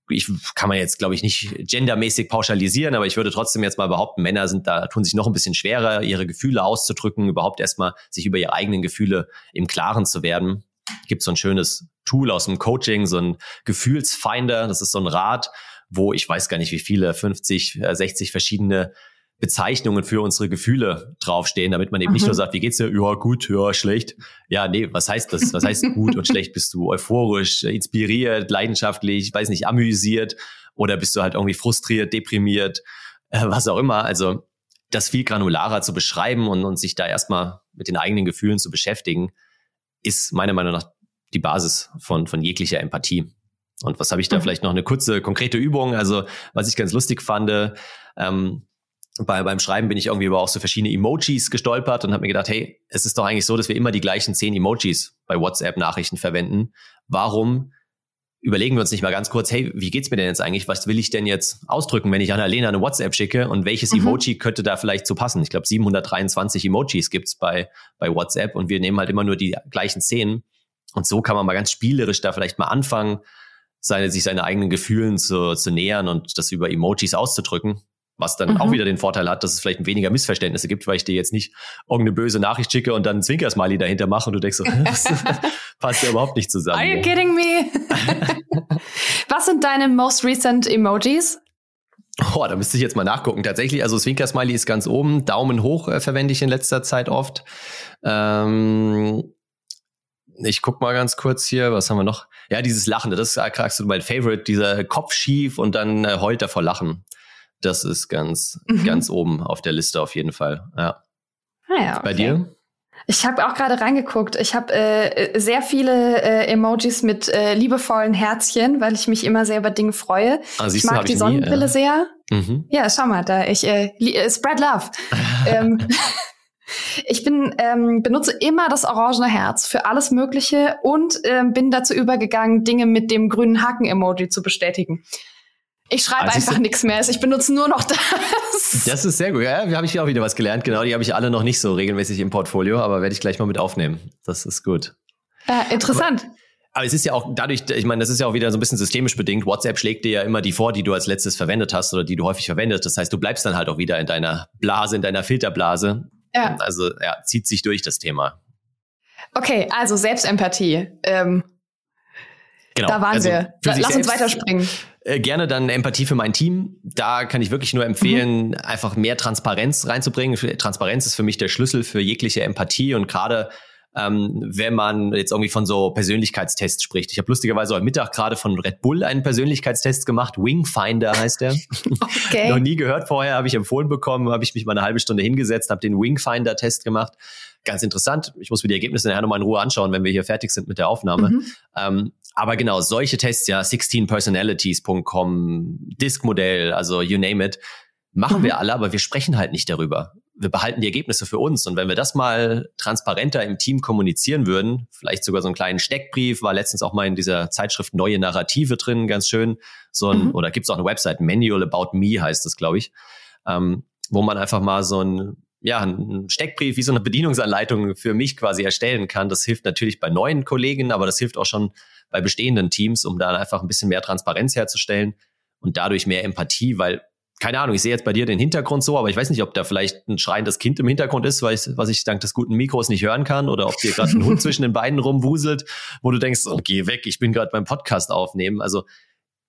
ich kann man jetzt, glaube ich, nicht gendermäßig pauschalisieren, aber ich würde trotzdem jetzt mal behaupten, Männer sind da, tun sich noch ein bisschen schwerer, ihre Gefühle auszudrücken, überhaupt erstmal sich über ihre eigenen Gefühle im Klaren zu werden. Gibt so ein schönes Tool aus dem Coaching, so ein Gefühlsfinder, das ist so ein Rad, wo ich weiß gar nicht, wie viele, 50, 60 verschiedene Bezeichnungen für unsere Gefühle draufstehen, damit man eben mhm. nicht nur sagt, wie geht's dir? Ja, gut, ja, schlecht. Ja, nee, was heißt das? Was heißt gut und schlecht? Bist du euphorisch, inspiriert, leidenschaftlich, weiß nicht, amüsiert oder bist du halt irgendwie frustriert, deprimiert, äh, was auch immer. Also das viel granularer zu beschreiben und, und sich da erstmal mit den eigenen Gefühlen zu beschäftigen, ist meiner Meinung nach die Basis von, von jeglicher Empathie. Und was habe ich da mhm. vielleicht noch eine kurze, konkrete Übung? Also, was ich ganz lustig fand, ähm, bei, beim Schreiben bin ich irgendwie über auch so verschiedene Emojis gestolpert und habe mir gedacht, hey, es ist doch eigentlich so, dass wir immer die gleichen zehn Emojis bei WhatsApp-Nachrichten verwenden. Warum überlegen wir uns nicht mal ganz kurz, hey, wie geht's mir denn jetzt eigentlich? Was will ich denn jetzt ausdrücken, wenn ich an Alena eine WhatsApp schicke und welches mhm. Emoji könnte da vielleicht zu passen? Ich glaube, 723 Emojis gibt's bei, bei WhatsApp und wir nehmen halt immer nur die gleichen zehn. Und so kann man mal ganz spielerisch da vielleicht mal anfangen, seine, sich seine eigenen Gefühlen zu, zu nähern und das über Emojis auszudrücken. Was dann mhm. auch wieder den Vorteil hat, dass es vielleicht weniger Missverständnisse gibt, weil ich dir jetzt nicht irgendeine böse Nachricht schicke und dann ein Zwinkersmiley dahinter mache und du denkst so, [laughs] das [laughs] passt ja überhaupt nicht zusammen. Are you kidding me? [laughs] Was sind deine most recent Emojis? Oh, da müsste ich jetzt mal nachgucken. Tatsächlich, also Zwinker-Smiley ist ganz oben. Daumen hoch äh, verwende ich in letzter Zeit oft. Ähm, ich guck mal ganz kurz hier, was haben wir noch? Ja, dieses Lachende, das ist krass, mein Favorite, dieser Kopf schief und dann äh, heult er vor Lachen. Das ist ganz, mhm. ganz oben auf der Liste auf jeden Fall. Ja. Ah ja okay. Bei dir? Ich habe auch gerade reingeguckt. Ich habe äh, sehr viele äh, Emojis mit äh, liebevollen Herzchen, weil ich mich immer sehr über Dinge freue. Ah, ich mag die ich Sonnenbrille nie, äh, sehr. Mhm. Ja, schau mal, da ich äh, äh spread love. [laughs] ähm, [laughs] ich bin ähm, benutze immer das orangene Herz für alles Mögliche und ähm, bin dazu übergegangen, Dinge mit dem grünen Haken-Emoji zu bestätigen. Ich schreibe also einfach nichts mehr. Ich benutze nur noch das. Das ist sehr gut. Ja, habe ich auch wieder was gelernt. Genau, die habe ich alle noch nicht so regelmäßig im Portfolio, aber werde ich gleich mal mit aufnehmen. Das ist gut. Ja, interessant. Aber, aber es ist ja auch dadurch, ich meine, das ist ja auch wieder so ein bisschen systemisch bedingt. WhatsApp schlägt dir ja immer die vor, die du als letztes verwendet hast oder die du häufig verwendest. Das heißt, du bleibst dann halt auch wieder in deiner Blase, in deiner Filterblase. Ja. Also ja, zieht sich durch das Thema. Okay, also Selbstempathie. Ähm, Genau. Da waren also wir. Lass uns weiterspringen. Äh, gerne dann Empathie für mein Team. Da kann ich wirklich nur empfehlen, mhm. einfach mehr Transparenz reinzubringen. Transparenz ist für mich der Schlüssel für jegliche Empathie und gerade ähm, wenn man jetzt irgendwie von so Persönlichkeitstests spricht. Ich habe lustigerweise heute Mittag gerade von Red Bull einen Persönlichkeitstest gemacht. Wingfinder heißt der. [laughs] Okay. Noch nie gehört vorher, habe ich empfohlen bekommen, habe ich mich mal eine halbe Stunde hingesetzt, habe den Wingfinder-Test gemacht. Ganz interessant. Ich muss mir die Ergebnisse nachher nochmal in Ruhe anschauen, wenn wir hier fertig sind mit der Aufnahme. Mhm. Ähm, aber genau, solche Tests, ja, 16personalities.com, Disk-Modell, also you name it, machen mhm. wir alle, aber wir sprechen halt nicht darüber. Wir behalten die Ergebnisse für uns. Und wenn wir das mal transparenter im Team kommunizieren würden, vielleicht sogar so einen kleinen Steckbrief, war letztens auch mal in dieser Zeitschrift Neue Narrative drin, ganz schön. So ein, mhm. oder gibt's auch eine Website, Manual About Me heißt das, glaube ich, ähm, wo man einfach mal so ein ja, ein Steckbrief wie so eine Bedienungsanleitung für mich quasi erstellen kann. Das hilft natürlich bei neuen Kollegen, aber das hilft auch schon bei bestehenden Teams, um da einfach ein bisschen mehr Transparenz herzustellen und dadurch mehr Empathie, weil keine Ahnung, ich sehe jetzt bei dir den Hintergrund so, aber ich weiß nicht, ob da vielleicht ein schreiendes Kind im Hintergrund ist, weil ich, was ich dank des guten Mikros nicht hören kann, oder ob dir gerade ein Hund [laughs] zwischen den Beinen rumwuselt, wo du denkst, oh, geh weg, ich bin gerade beim Podcast aufnehmen. Also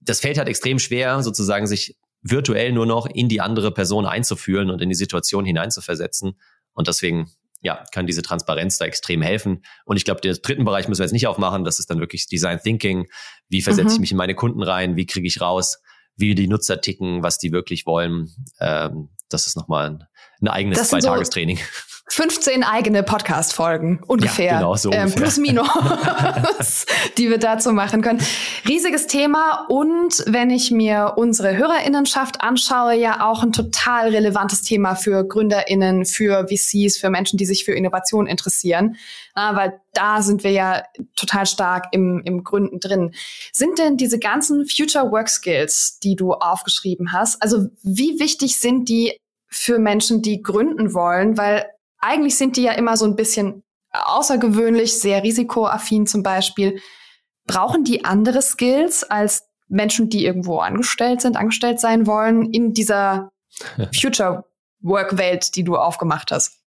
das fällt halt extrem schwer, sozusagen sich virtuell nur noch in die andere Person einzuführen und in die Situation hineinzuversetzen. Und deswegen ja, kann diese Transparenz da extrem helfen. Und ich glaube, den dritten Bereich müssen wir jetzt nicht aufmachen. Das ist dann wirklich Design Thinking. Wie versetze mhm. ich mich in meine Kunden rein? Wie kriege ich raus, wie die Nutzer ticken, was die wirklich wollen? Ähm, das ist nochmal ein, ein eigenes Zweitagestraining. So 15 eigene Podcast-Folgen ungefähr. Ja, genau, so ähm, plus minus, [laughs] die wir dazu machen können. Riesiges Thema und wenn ich mir unsere Hörerinnenschaft anschaue, ja auch ein total relevantes Thema für GründerInnen, für VCs, für Menschen, die sich für Innovation interessieren. Ja, weil da sind wir ja total stark im, im Gründen drin. Sind denn diese ganzen Future Work Skills, die du aufgeschrieben hast, also wie wichtig sind die für Menschen, die gründen wollen? Weil eigentlich sind die ja immer so ein bisschen außergewöhnlich, sehr risikoaffin zum Beispiel. Brauchen die andere Skills als Menschen, die irgendwo angestellt sind, angestellt sein wollen, in dieser [laughs] Future-Work-Welt, die du aufgemacht hast?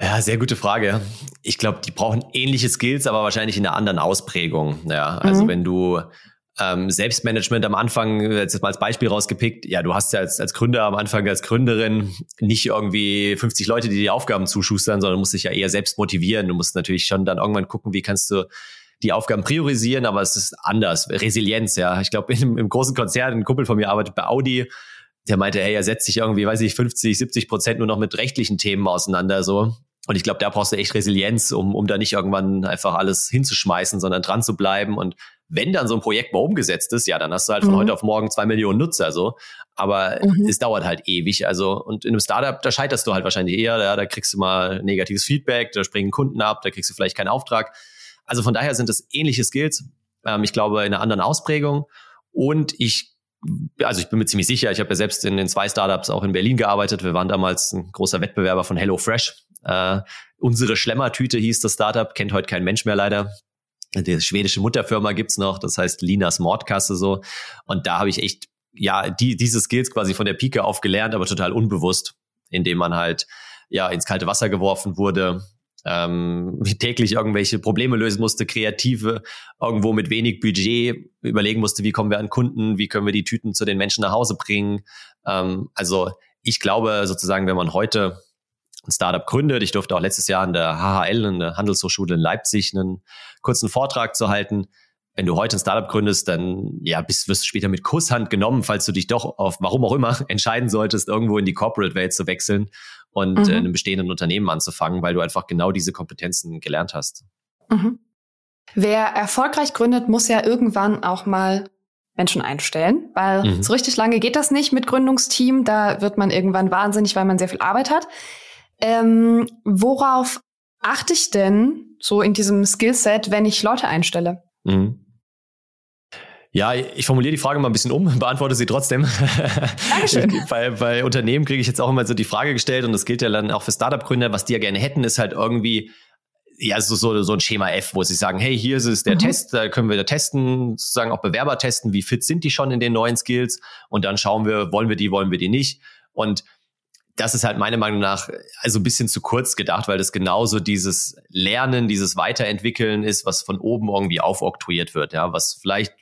Ja, sehr gute Frage. Ich glaube, die brauchen ähnliche Skills, aber wahrscheinlich in einer anderen Ausprägung. Ja, also mhm. wenn du ähm, Selbstmanagement am Anfang, jetzt mal als Beispiel rausgepickt, ja, du hast ja als, als Gründer am Anfang als Gründerin nicht irgendwie 50 Leute, die die Aufgaben zuschustern, sondern musst dich ja eher selbst motivieren. Du musst natürlich schon dann irgendwann gucken, wie kannst du die Aufgaben priorisieren, aber es ist anders. Resilienz, ja. Ich glaube, [laughs] im, im großen Konzern, ein Kumpel von mir arbeitet bei Audi, der meinte, hey, er setzt sich irgendwie, weiß ich, 50, 70 Prozent nur noch mit rechtlichen Themen auseinander, so. Und ich glaube, da brauchst du echt Resilienz, um, um da nicht irgendwann einfach alles hinzuschmeißen, sondern dran zu bleiben und wenn dann so ein Projekt mal umgesetzt ist, ja, dann hast du halt von mhm. heute auf morgen zwei Millionen Nutzer so. Aber mhm. es dauert halt ewig. Also, und in einem Startup, da scheiterst du halt wahrscheinlich eher. Ja, da kriegst du mal negatives Feedback, da springen Kunden ab, da kriegst du vielleicht keinen Auftrag. Also von daher sind das ähnliche Skills. Ähm, ich glaube, in einer anderen Ausprägung. Und ich also ich bin mir ziemlich sicher, ich habe ja selbst in den zwei Startups auch in Berlin gearbeitet. Wir waren damals ein großer Wettbewerber von HelloFresh. Äh, unsere Schlemmertüte hieß das Startup, kennt heute kein Mensch mehr leider die schwedische Mutterfirma gibt's noch, das heißt Linas Mordkasse so. Und da habe ich echt, ja, die, diese Skills quasi von der Pike auf gelernt, aber total unbewusst, indem man halt ja ins kalte Wasser geworfen wurde, ähm, [laughs] täglich irgendwelche Probleme lösen musste, kreative, irgendwo mit wenig Budget überlegen musste, wie kommen wir an Kunden, wie können wir die Tüten zu den Menschen nach Hause bringen. Ähm, also ich glaube sozusagen, wenn man heute ein Startup gründet. Ich durfte auch letztes Jahr an der HHL, in der Handelshochschule in Leipzig, einen kurzen Vortrag zu halten. Wenn du heute ein Startup gründest, dann ja, bist, wirst du später mit Kusshand genommen, falls du dich doch auf, warum auch immer, [laughs] entscheiden solltest, irgendwo in die Corporate-Welt zu wechseln und mhm. äh, einem bestehenden Unternehmen anzufangen, weil du einfach genau diese Kompetenzen gelernt hast. Mhm. Wer erfolgreich gründet, muss ja irgendwann auch mal Menschen einstellen, weil mhm. so richtig lange geht das nicht mit Gründungsteam. Da wird man irgendwann wahnsinnig, weil man sehr viel Arbeit hat. Ähm, worauf achte ich denn so in diesem Skillset, wenn ich Leute einstelle? Mhm. Ja, ich formuliere die Frage mal ein bisschen um, [laughs] beantworte sie trotzdem. Dankeschön. [laughs] bei, bei Unternehmen kriege ich jetzt auch immer so die Frage gestellt und das gilt ja dann auch für Startup-Gründer, was die ja gerne hätten, ist halt irgendwie ja, so, so, so ein Schema F, wo sie sagen, hey, hier ist es der mhm. Test, da können wir da testen, sozusagen auch Bewerber testen, wie fit sind die schon in den neuen Skills und dann schauen wir, wollen wir die, wollen wir die nicht. Und das ist halt meiner Meinung nach also ein bisschen zu kurz gedacht, weil das genauso dieses Lernen, dieses Weiterentwickeln ist, was von oben irgendwie aufoktroyiert wird, ja, was vielleicht,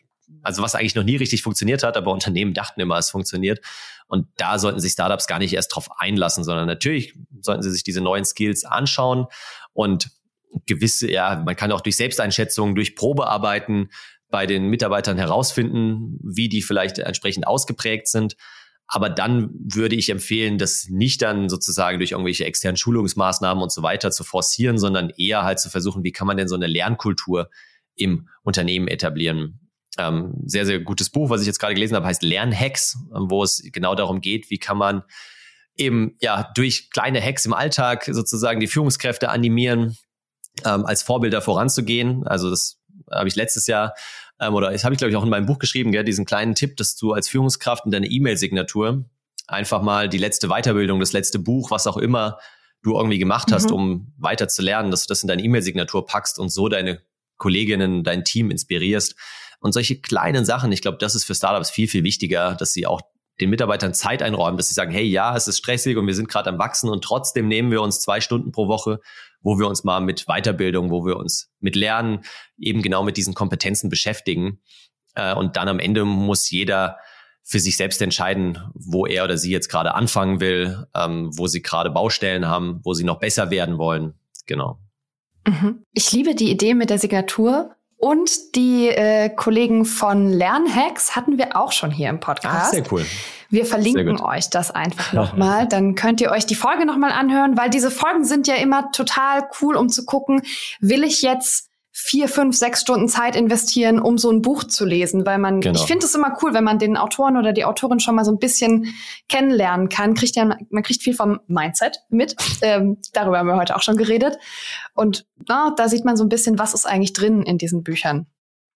also was eigentlich noch nie richtig funktioniert hat, aber Unternehmen dachten immer, es funktioniert. Und da sollten sich Startups gar nicht erst drauf einlassen, sondern natürlich sollten sie sich diese neuen Skills anschauen und gewisse, ja, man kann auch durch Selbsteinschätzung, durch Probearbeiten bei den Mitarbeitern herausfinden, wie die vielleicht entsprechend ausgeprägt sind. Aber dann würde ich empfehlen, das nicht dann sozusagen durch irgendwelche externen Schulungsmaßnahmen und so weiter zu forcieren, sondern eher halt zu versuchen, wie kann man denn so eine Lernkultur im Unternehmen etablieren. Ähm, sehr, sehr gutes Buch, was ich jetzt gerade gelesen habe, heißt Lernhacks, wo es genau darum geht, wie kann man eben ja durch kleine Hacks im Alltag sozusagen die Führungskräfte animieren, ähm, als Vorbilder voranzugehen. Also das habe ich letztes Jahr ähm, oder das habe ich glaube ich auch in meinem Buch geschrieben, gell, diesen kleinen Tipp, dass du als Führungskraft in deine E-Mail-Signatur einfach mal die letzte Weiterbildung, das letzte Buch, was auch immer du irgendwie gemacht hast, mhm. um weiter zu lernen, dass du das in deine E-Mail-Signatur packst und so deine Kolleginnen, dein Team inspirierst. Und solche kleinen Sachen, ich glaube, das ist für Startups viel, viel wichtiger, dass sie auch den Mitarbeitern Zeit einräumen, dass sie sagen, hey, ja, es ist stressig und wir sind gerade am Wachsen und trotzdem nehmen wir uns zwei Stunden pro Woche, wo wir uns mal mit Weiterbildung, wo wir uns mit Lernen, eben genau mit diesen Kompetenzen beschäftigen. Äh, und dann am Ende muss jeder für sich selbst entscheiden, wo er oder sie jetzt gerade anfangen will, ähm, wo sie gerade Baustellen haben, wo sie noch besser werden wollen. Genau. Mhm. Ich liebe die Idee mit der Signatur, und die äh, Kollegen von Lernhacks hatten wir auch schon hier im Podcast. Ach, sehr cool. Wir verlinken euch das einfach [laughs] nochmal. Dann könnt ihr euch die Folge nochmal anhören, weil diese Folgen sind ja immer total cool, um zu gucken, will ich jetzt vier, fünf, sechs Stunden Zeit investieren, um so ein Buch zu lesen, weil man, genau. ich finde es immer cool, wenn man den Autoren oder die Autorin schon mal so ein bisschen kennenlernen kann, kriegt ja, man kriegt viel vom Mindset mit. Ähm, darüber haben wir heute auch schon geredet. Und na, da sieht man so ein bisschen, was ist eigentlich drin in diesen Büchern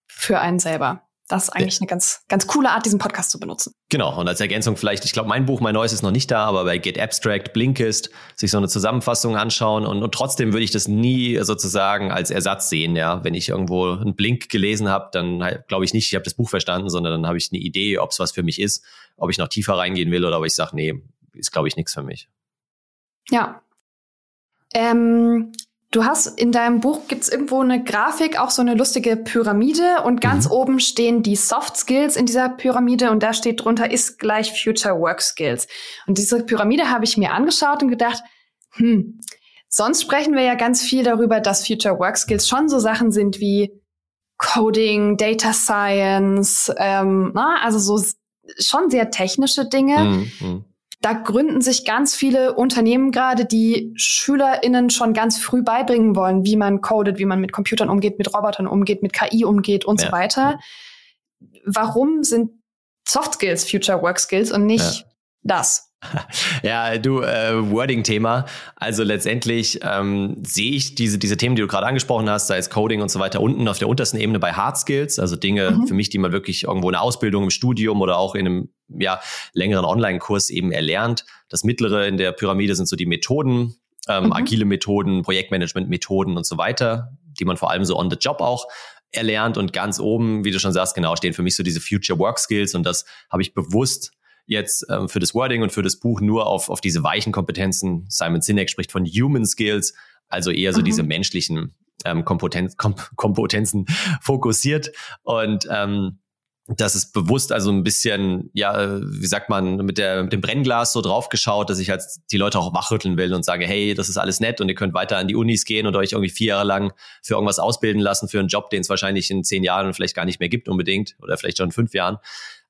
für einen selber. Das ist eigentlich eine ganz, ganz coole Art, diesen Podcast zu benutzen. Genau. Und als Ergänzung vielleicht, ich glaube, mein Buch, mein neues ist noch nicht da, aber bei Get Abstract, Blinkist, sich so eine Zusammenfassung anschauen. Und, und trotzdem würde ich das nie sozusagen als Ersatz sehen. Ja, wenn ich irgendwo einen Blink gelesen habe, dann glaube ich nicht, ich habe das Buch verstanden, sondern dann habe ich eine Idee, ob es was für mich ist, ob ich noch tiefer reingehen will oder ob ich sage, nee, ist glaube ich nichts für mich. Ja. Ähm, Du hast in deinem Buch gibt's irgendwo eine Grafik, auch so eine lustige Pyramide und ganz mhm. oben stehen die Soft Skills in dieser Pyramide und da steht drunter ist gleich Future Work Skills. Und diese Pyramide habe ich mir angeschaut und gedacht, hm, sonst sprechen wir ja ganz viel darüber, dass Future Work Skills schon so Sachen sind wie Coding, Data Science, ähm, na, also so schon sehr technische Dinge. Mhm. Da gründen sich ganz viele Unternehmen gerade, die SchülerInnen schon ganz früh beibringen wollen, wie man codet, wie man mit Computern umgeht, mit Robotern umgeht, mit KI umgeht und ja. so weiter. Warum sind Soft Skills Future Work Skills und nicht ja. das? Ja, du, äh, Wording-Thema. Also letztendlich ähm, sehe ich diese, diese Themen, die du gerade angesprochen hast, sei es Coding und so weiter, unten auf der untersten Ebene bei Hard Skills, also Dinge mhm. für mich, die man wirklich irgendwo in der Ausbildung, im Studium oder auch in einem ja, längeren Online-Kurs eben erlernt. Das mittlere in der Pyramide sind so die Methoden, ähm, mhm. agile Methoden, Projektmanagement-Methoden und so weiter, die man vor allem so on the job auch erlernt. Und ganz oben, wie du schon sagst, genau, stehen für mich so diese Future Work Skills und das habe ich bewusst jetzt ähm, für das Wording und für das Buch nur auf, auf diese weichen Kompetenzen. Simon Sinek spricht von Human Skills, also eher so mhm. diese menschlichen ähm, Kompetenz, Kom Kompetenzen [laughs] fokussiert. Und ähm, das ist bewusst also ein bisschen, ja, wie sagt man, mit, der, mit dem Brennglas so draufgeschaut, dass ich halt die Leute auch wachrütteln will und sage, hey, das ist alles nett und ihr könnt weiter an die Unis gehen und euch irgendwie vier Jahre lang für irgendwas ausbilden lassen, für einen Job, den es wahrscheinlich in zehn Jahren vielleicht gar nicht mehr gibt unbedingt oder vielleicht schon in fünf Jahren.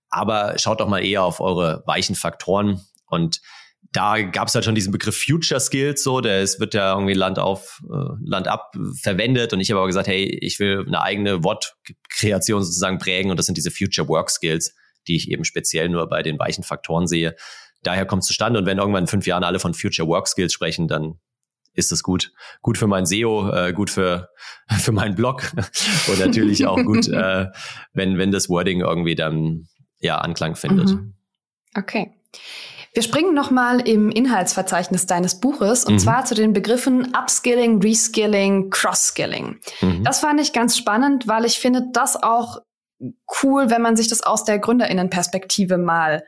Aber schaut doch mal eher auf eure weichen Faktoren und da gab es halt schon diesen Begriff Future Skills, so, der es wird ja irgendwie Land auf, äh, Land ab verwendet. Und ich habe aber gesagt, hey, ich will eine eigene Wortkreation sozusagen prägen und das sind diese Future Work Skills, die ich eben speziell nur bei den weichen Faktoren sehe. Daher kommt es zustande. Und wenn irgendwann in fünf Jahren alle von Future Work Skills sprechen, dann ist das gut. Gut für mein SEO, äh, gut für, [laughs] für meinen Blog [laughs] und natürlich auch gut, [laughs] äh, wenn, wenn das Wording irgendwie dann ja Anklang findet. Mhm. Okay. Wir springen nochmal im Inhaltsverzeichnis deines Buches und mhm. zwar zu den Begriffen Upskilling, Reskilling, Cross-Skilling. Mhm. Das fand ich ganz spannend, weil ich finde das auch cool, wenn man sich das aus der Gründerinnenperspektive mal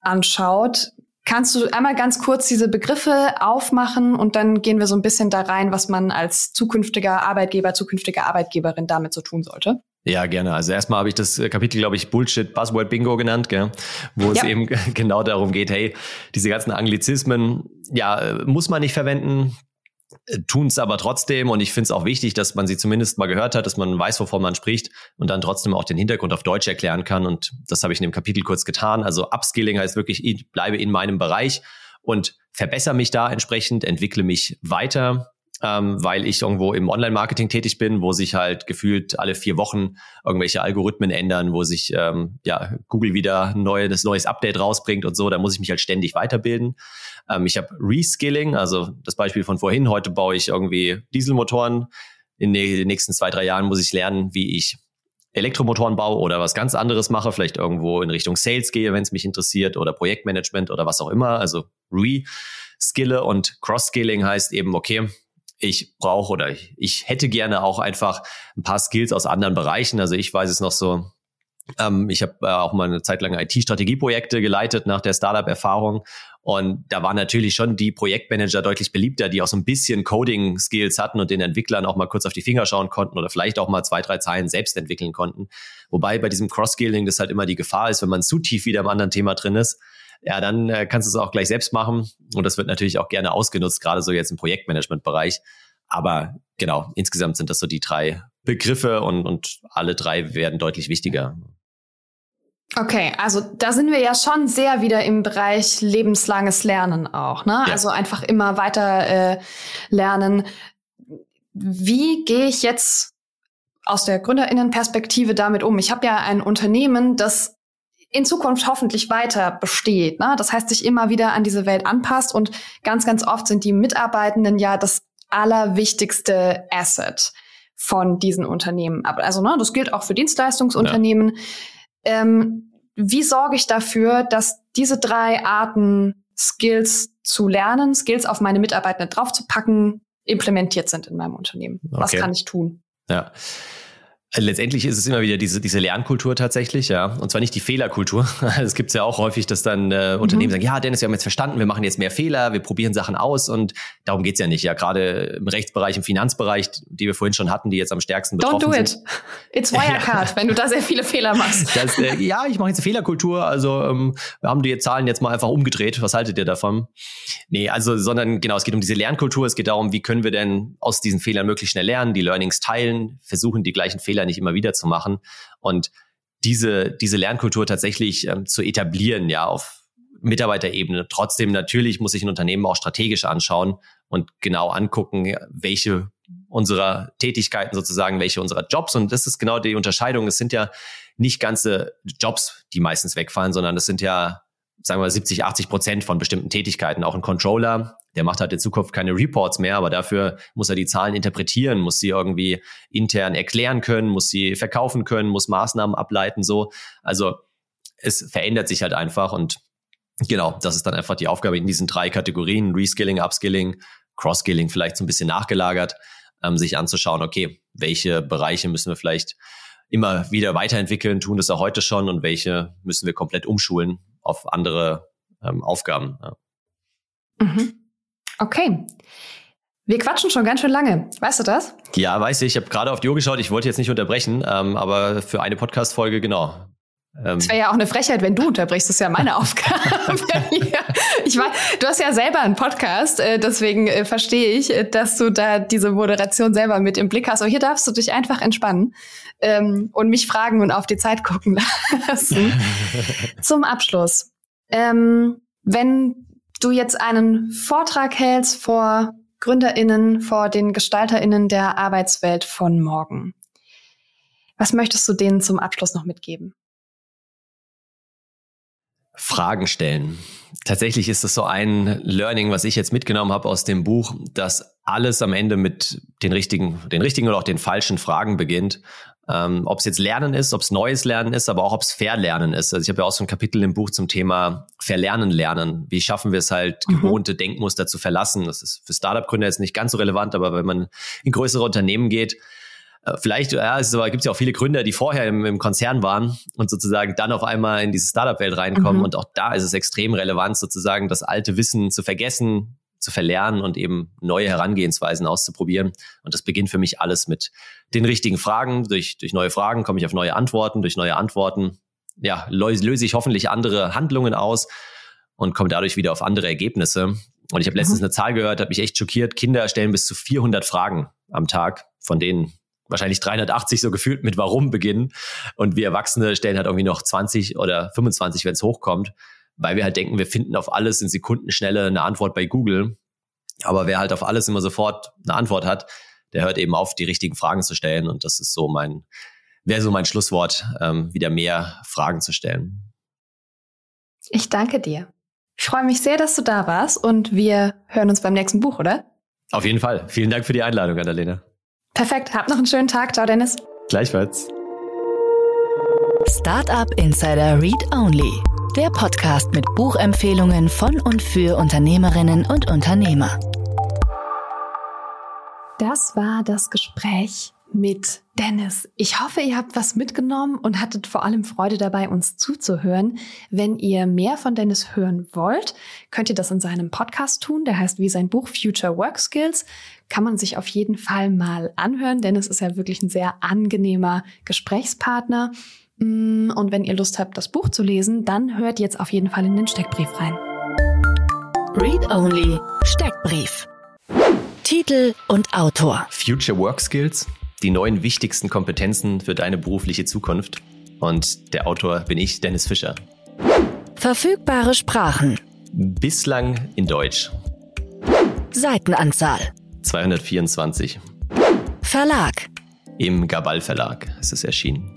anschaut. Kannst du einmal ganz kurz diese Begriffe aufmachen und dann gehen wir so ein bisschen da rein, was man als zukünftiger Arbeitgeber, zukünftige Arbeitgeberin damit so tun sollte? Ja, gerne. Also erstmal habe ich das Kapitel, glaube ich, Bullshit Buzzword Bingo genannt, gell? wo es eben [laughs] genau darum geht, hey, diese ganzen Anglizismen, ja, muss man nicht verwenden. tun es aber trotzdem und ich finde es auch wichtig, dass man sie zumindest mal gehört hat, dass man weiß, wovon man spricht und dann trotzdem auch den Hintergrund auf Deutsch erklären kann und das habe ich in dem Kapitel kurz getan. Also Upskilling heißt wirklich, ich bleibe in meinem Bereich und verbessere mich da entsprechend, entwickle mich weiter ähm, weil ich irgendwo im Online-Marketing tätig bin, wo sich halt gefühlt alle vier Wochen irgendwelche Algorithmen ändern, wo sich ähm, ja Google wieder ein neues, neues Update rausbringt und so. Da muss ich mich halt ständig weiterbilden. Ähm, ich habe Reskilling, also das Beispiel von vorhin. Heute baue ich irgendwie Dieselmotoren. In den nächsten zwei, drei Jahren muss ich lernen, wie ich Elektromotoren baue oder was ganz anderes mache, vielleicht irgendwo in Richtung Sales gehe, wenn es mich interessiert, oder Projektmanagement oder was auch immer. Also Reskille und Cross-Skilling heißt eben, okay, ich brauche oder ich, ich hätte gerne auch einfach ein paar Skills aus anderen Bereichen. Also ich weiß es noch so, ähm, ich habe äh, auch mal eine Zeit lang IT-Strategieprojekte geleitet nach der Startup-Erfahrung. Und da waren natürlich schon die Projektmanager deutlich beliebter, die auch so ein bisschen Coding-Skills hatten und den Entwicklern auch mal kurz auf die Finger schauen konnten oder vielleicht auch mal zwei, drei Zeilen selbst entwickeln konnten. Wobei bei diesem Cross-Skilling das halt immer die Gefahr ist, wenn man zu tief wieder im anderen Thema drin ist, ja, dann äh, kannst du es auch gleich selbst machen. Und das wird natürlich auch gerne ausgenutzt, gerade so jetzt im Projektmanagement-Bereich. Aber genau, insgesamt sind das so die drei Begriffe und, und alle drei werden deutlich wichtiger. Okay, also da sind wir ja schon sehr wieder im Bereich lebenslanges Lernen auch, ne? Ja. Also einfach immer weiter äh, lernen. Wie gehe ich jetzt aus der Gründerinnenperspektive damit um? Ich habe ja ein Unternehmen, das in Zukunft hoffentlich weiter besteht. Ne? Das heißt, sich immer wieder an diese Welt anpasst und ganz, ganz oft sind die Mitarbeitenden ja das allerwichtigste Asset von diesen Unternehmen. Also ne, das gilt auch für Dienstleistungsunternehmen. Ja. Ähm, wie sorge ich dafür, dass diese drei Arten Skills zu lernen, Skills auf meine Mitarbeitenden draufzupacken, implementiert sind in meinem Unternehmen? Okay. Was kann ich tun? Ja. Letztendlich ist es immer wieder diese, diese Lernkultur tatsächlich, ja. Und zwar nicht die Fehlerkultur. [laughs] Es gibt ja auch häufig, dass dann äh, Unternehmen mhm. sagen, ja, Dennis, wir haben jetzt verstanden, wir machen jetzt mehr Fehler, wir probieren Sachen aus und darum geht's ja nicht. Ja, gerade im Rechtsbereich, im Finanzbereich, die wir vorhin schon hatten, die jetzt am stärksten betroffen Don't do sind. it. It's [laughs] Wirecard, ja. wenn du da sehr viele Fehler machst. [laughs] Das, äh, ja, ich mache jetzt eine Fehlerkultur. Also ähm, wir haben die Zahlen jetzt mal einfach umgedreht. Was haltet ihr davon? Nee, also, sondern genau, es geht um diese Lernkultur. Es geht darum, wie können wir denn aus diesen Fehlern möglichst schnell lernen, die Learnings teilen, versuchen, die gleichen Fehler Fehler nicht immer wieder zu machen und diese, diese Lernkultur tatsächlich ähm, zu etablieren, ja, auf Mitarbeiterebene. Trotzdem natürlich muss sich ein Unternehmen auch strategisch anschauen und genau angucken, welche unserer Tätigkeiten sozusagen, welche unserer Jobs. Und das ist genau die Unterscheidung. Es sind ja nicht ganze Jobs, die meistens wegfallen, sondern es sind ja sagen wir 70, 80 Prozent von bestimmten Tätigkeiten. Auch ein Controller, der macht halt in Zukunft keine Reports mehr, aber dafür muss er die Zahlen interpretieren, muss sie irgendwie intern erklären können, muss sie verkaufen können, muss Maßnahmen ableiten, so. Also es verändert sich halt einfach und genau, das ist dann einfach die Aufgabe in diesen drei Kategorien, Reskilling, Upskilling, Crosskilling vielleicht so ein bisschen nachgelagert, ähm, sich anzuschauen, okay, welche Bereiche müssen wir vielleicht immer wieder weiterentwickeln, tun das auch heute schon und welche müssen wir komplett umschulen auf andere ähm, Aufgaben. Ja. Mhm. Okay. Wir quatschen schon ganz schön lange. Weißt du das? Ja, weiß ich. Ich habe gerade auf die Uhr geschaut. Ich wollte jetzt nicht unterbrechen, ähm, aber für eine Podcast-Folge genau. Ähm. Es wäre ja auch eine Frechheit, wenn du unterbrichst. Das ist ja meine [laughs] Aufgabe. ich weiß, du hast ja selber einen Podcast, äh, deswegen äh, verstehe ich, äh, dass du da diese Moderation selber mit im Blick hast. Aber hier darfst du dich einfach entspannen ähm, und mich fragen und auf die Zeit gucken [laughs] lassen. Zum Abschluss. Ähm, wenn du jetzt einen Vortrag hältst vor GründerInnen, vor den GestalterInnen der Arbeitswelt von morgen, was möchtest du denen zum Abschluss noch mitgeben? Fragen stellen. Tatsächlich ist das so ein Learning, was ich jetzt mitgenommen habe aus dem Buch, dass alles am Ende mit den richtigen, den richtigen oder auch den falschen Fragen beginnt. Ähm, ob es jetzt Lernen ist, ob es neues Lernen ist, aber auch ob es Verlernen ist. Also ich habe ja auch so ein Kapitel im Buch zum Thema Verlernen lernen. Wie schaffen wir es halt, mhm. gewohnte Denkmuster zu verlassen? Das ist für Startup-Gründer jetzt nicht ganz so relevant, aber wenn man in größere Unternehmen geht, vielleicht, ja, es gibt es ja auch viele Gründer, die vorher im, im, Konzern waren und sozusagen dann auf einmal in diese Startup-Welt reinkommen. Mhm. Und auch da ist es extrem relevant, sozusagen das alte Wissen zu vergessen, zu verlernen und eben neue Herangehensweisen auszuprobieren. Und das beginnt für mich alles mit den richtigen Fragen. Durch, durch neue Fragen komme ich auf neue Antworten. Durch neue Antworten, ja, löse ich hoffentlich andere Handlungen aus. und komme dadurch wieder auf andere Ergebnisse. Und ich habe letztens mhm. eine Zahl gehört, habe mich echt schockiert. Kinder stellen bis zu 400 Fragen am Tag, von denen wahrscheinlich 380 so gefühlt mit Warum beginnen. Und wir Erwachsene stellen halt irgendwie noch 20 oder 25, wenn es hochkommt, weil wir halt denken, wir finden auf alles in Sekundenschnelle eine Antwort bei Google. Aber wer halt auf alles immer sofort eine Antwort hat, der hört eben auf, die richtigen Fragen zu stellen. Und das ist so mein, wäre so mein Schlusswort, ähm, wieder mehr Fragen zu stellen. Ich danke dir. Ich freue mich sehr, dass du da warst und wir hören uns beim nächsten Buch, oder? Auf jeden Fall. Vielen Dank für die Einladung, Annalena. Perfekt. Habt noch einen schönen Tag. Ciao, Dennis. Gleichfalls. Startup Insider Read Only. Der Podcast mit Buchempfehlungen von und für Unternehmerinnen und Unternehmer. Das war das Gespräch mit Dennis. Ich hoffe, ihr habt was mitgenommen und hattet vor allem Freude dabei, uns zuzuhören. Wenn ihr mehr von Dennis hören wollt, könnt ihr das in seinem Podcast tun. Der heißt wie sein Buch Future Work Skills. Kann man sich auf jeden Fall mal anhören. Dennis ist ja wirklich ein sehr angenehmer Gesprächspartner. Mm, und wenn ihr Lust habt, das Buch zu lesen, dann hört jetzt auf jeden Fall in den Steckbrief rein. Read Only Steckbrief. Titel und Autor. Future Work Skills die neun wichtigsten Kompetenzen für deine berufliche Zukunft. Und der Autor bin ich, Dennis Fischer. Verfügbare Sprachen. Bislang in Deutsch. Seitenanzahl. 224. Verlag. Im Gabal Verlag ist es erschienen.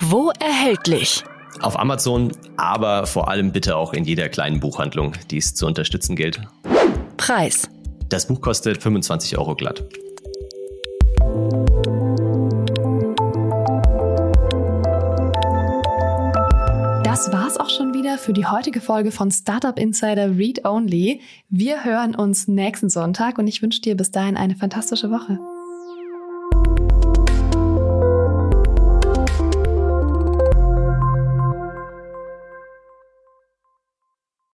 Wo erhältlich? Auf Amazon, aber vor allem bitte auch in jeder kleinen Buchhandlung, die es zu unterstützen gilt. Preis. Das Buch kostet 25 Euro glatt. Das war's auch schon wieder für die heutige Folge von Startup Insider Read Only. Wir hören uns nächsten Sonntag und ich wünsche dir bis dahin eine fantastische Woche.